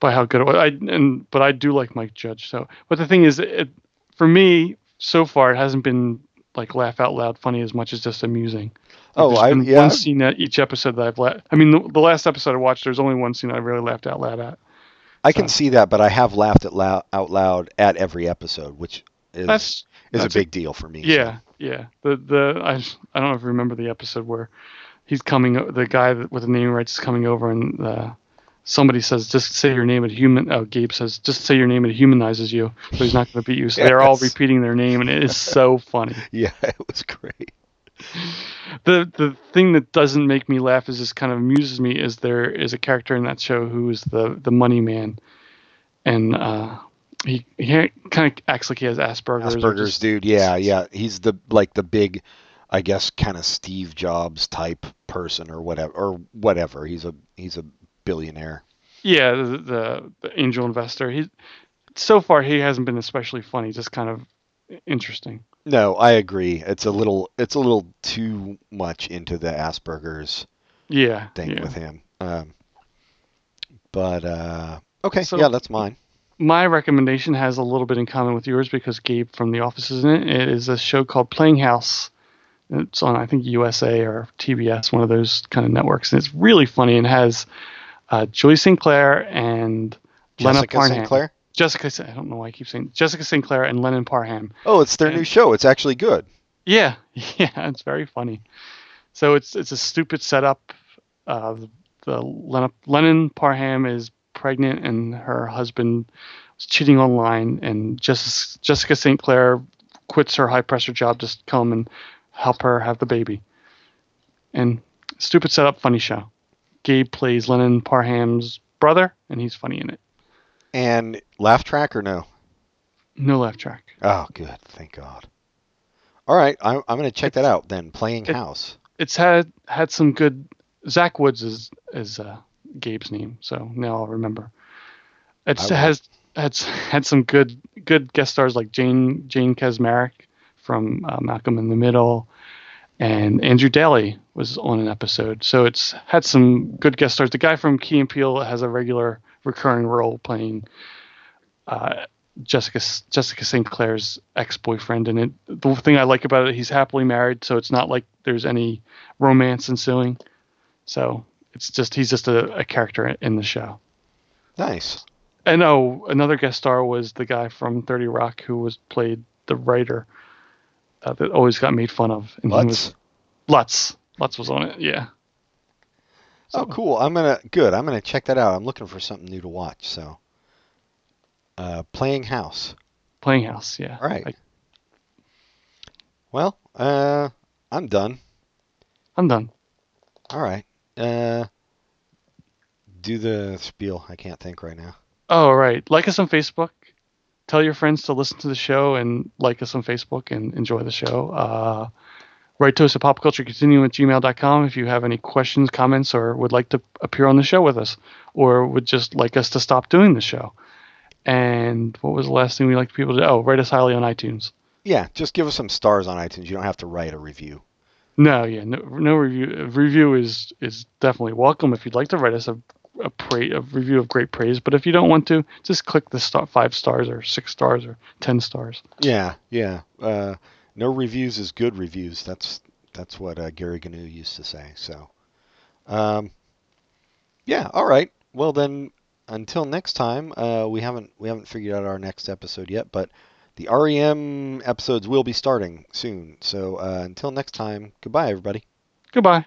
by how good it was. I and but I do like Mike Judge. So, but the thing is, it, for me so far, it hasn't been like laugh out loud funny as much as just amusing. Oh, There's I- yeah, one I've- scene at each episode that I've la- I mean, the, the last episode I watched, there's only one scene I really laughed out loud at. I can see that, but I have laughed at lou- out loud at every episode, which is That's is a that's a- big deal for me. so. Yeah, yeah. The the I I don't know if you remember the episode where he's coming. The guy with the naming rights is coming over, and uh, somebody says, "Just say your name." It human. Oh, Gabe says, "Just say your name." It humanizes you, so he's not going to beat you. So they're all repeating their name, and it is so funny. yeah, it was great. The the thing that doesn't make me laugh is just kind of amuses me is there is a character in that show who is the the money man, and uh, he he kind of acts like he has Asperger's. Asperger's just- dude. Yeah, yeah. He's the like the big, I guess, kind of Steve Jobs type person or whatever, or whatever. He's a he's a billionaire. Yeah, the, the the angel investor. He so far he hasn't been especially funny. Just kind of interesting. No, I agree. It's a little it's a little too much into the Asperger's Yeah, thing yeah. with him. Um, but uh, okay, So- yeah, that's mine. My recommendation has a little bit in common with yours because Gabe from The Office is in it. It is a show called Playing House. It's on I think USA or TBS, one of those kind of networks, and it's really funny and has uh, Joy Sinclair and Lena Jessica Parham. Sinclair. Jessica. I don't know why I keep saying Jessica St. Clair and Lennon Parham. Oh, it's their And- new show. It's actually good. Yeah, yeah, it's very funny. So it's it's a stupid setup. Uh, the Len- Lennon Parham is pregnant and her husband was cheating online, and Jess- Jessica St. Clair quits her high pressure job to come and help her have the baby. And stupid setup, funny show. Gabe plays Lennon Parham's brother, and he's funny in it. And laugh track or no? No laugh track. Oh, good. Thank God. All right, I'm, I'm going to check that out then. Playing it- House. it's had had some good. Zach Woods is is uh, Gabe's name, so now I'll remember. It's I has had had some good good guest stars like Jane Jane Kaczmarek from uh, Malcolm in the Middle, and Andrew Daly was on an episode. So it's had some good guest stars. The guy from Key and Peele has a regular recurring role playing uh, Jessica Jessica St. Clair's ex boyfriend, and it, the thing I like about it, he's happily married, so it's not like there's any romance ensuing. So it's just he's just a, a character in the show. Nice. And oh, another guest star was the guy from Thirty Rock who was played the writer uh, that always got made fun of. And he Lutz. was Lutz. Lutz was on it. Yeah. Oh, cool. I'm gonna good. I'm gonna check that out. I'm looking for something new to watch. So, uh, playing house. Playing House. Yeah. All right. I, Well, uh, I'm done. I'm done. All right. Uh, do the spiel. I can't think right now. Oh, right. Like us on Facebook. Tell your friends to listen to the show and like us on Facebook and enjoy the show. Uh, write to us at popculturecontinuum at gmail.com if you have any questions, comments, or would like to appear on the show with us, or would just like us to stop doing the show. And what was the last thing we like people to do? Oh, rate us highly on iTunes. Yeah, just give us some stars on iTunes. You don't have to write a review. No, yeah, no, no review. Review is is definitely welcome if you'd like to write us a a, pra- a review of great praise. But if you don't want to, just click the star, five stars or six stars or ten stars. Yeah, yeah. Uh, no reviews is good reviews. That's that's what uh, Gary Gnu used to say. So, um, yeah. All right. Well then, until next time, uh, we haven't we haven't figured out our next episode yet, but the REM episodes will be starting soon. So uh, until next time, goodbye, everybody. Goodbye.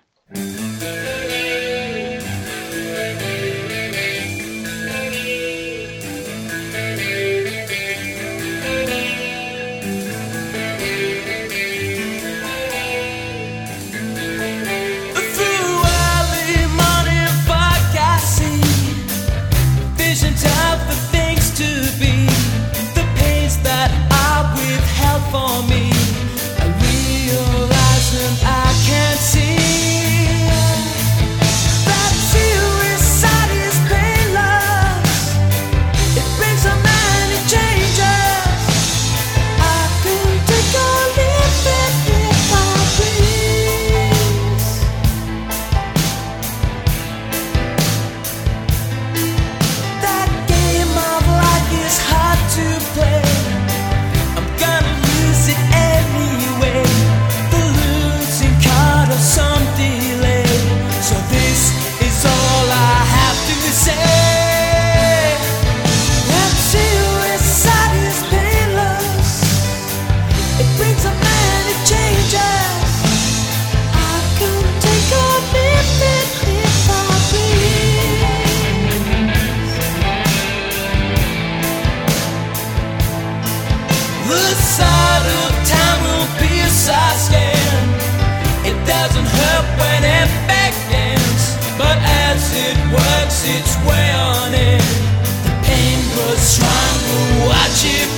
It works its way on in, the pain grows stronger. Watch it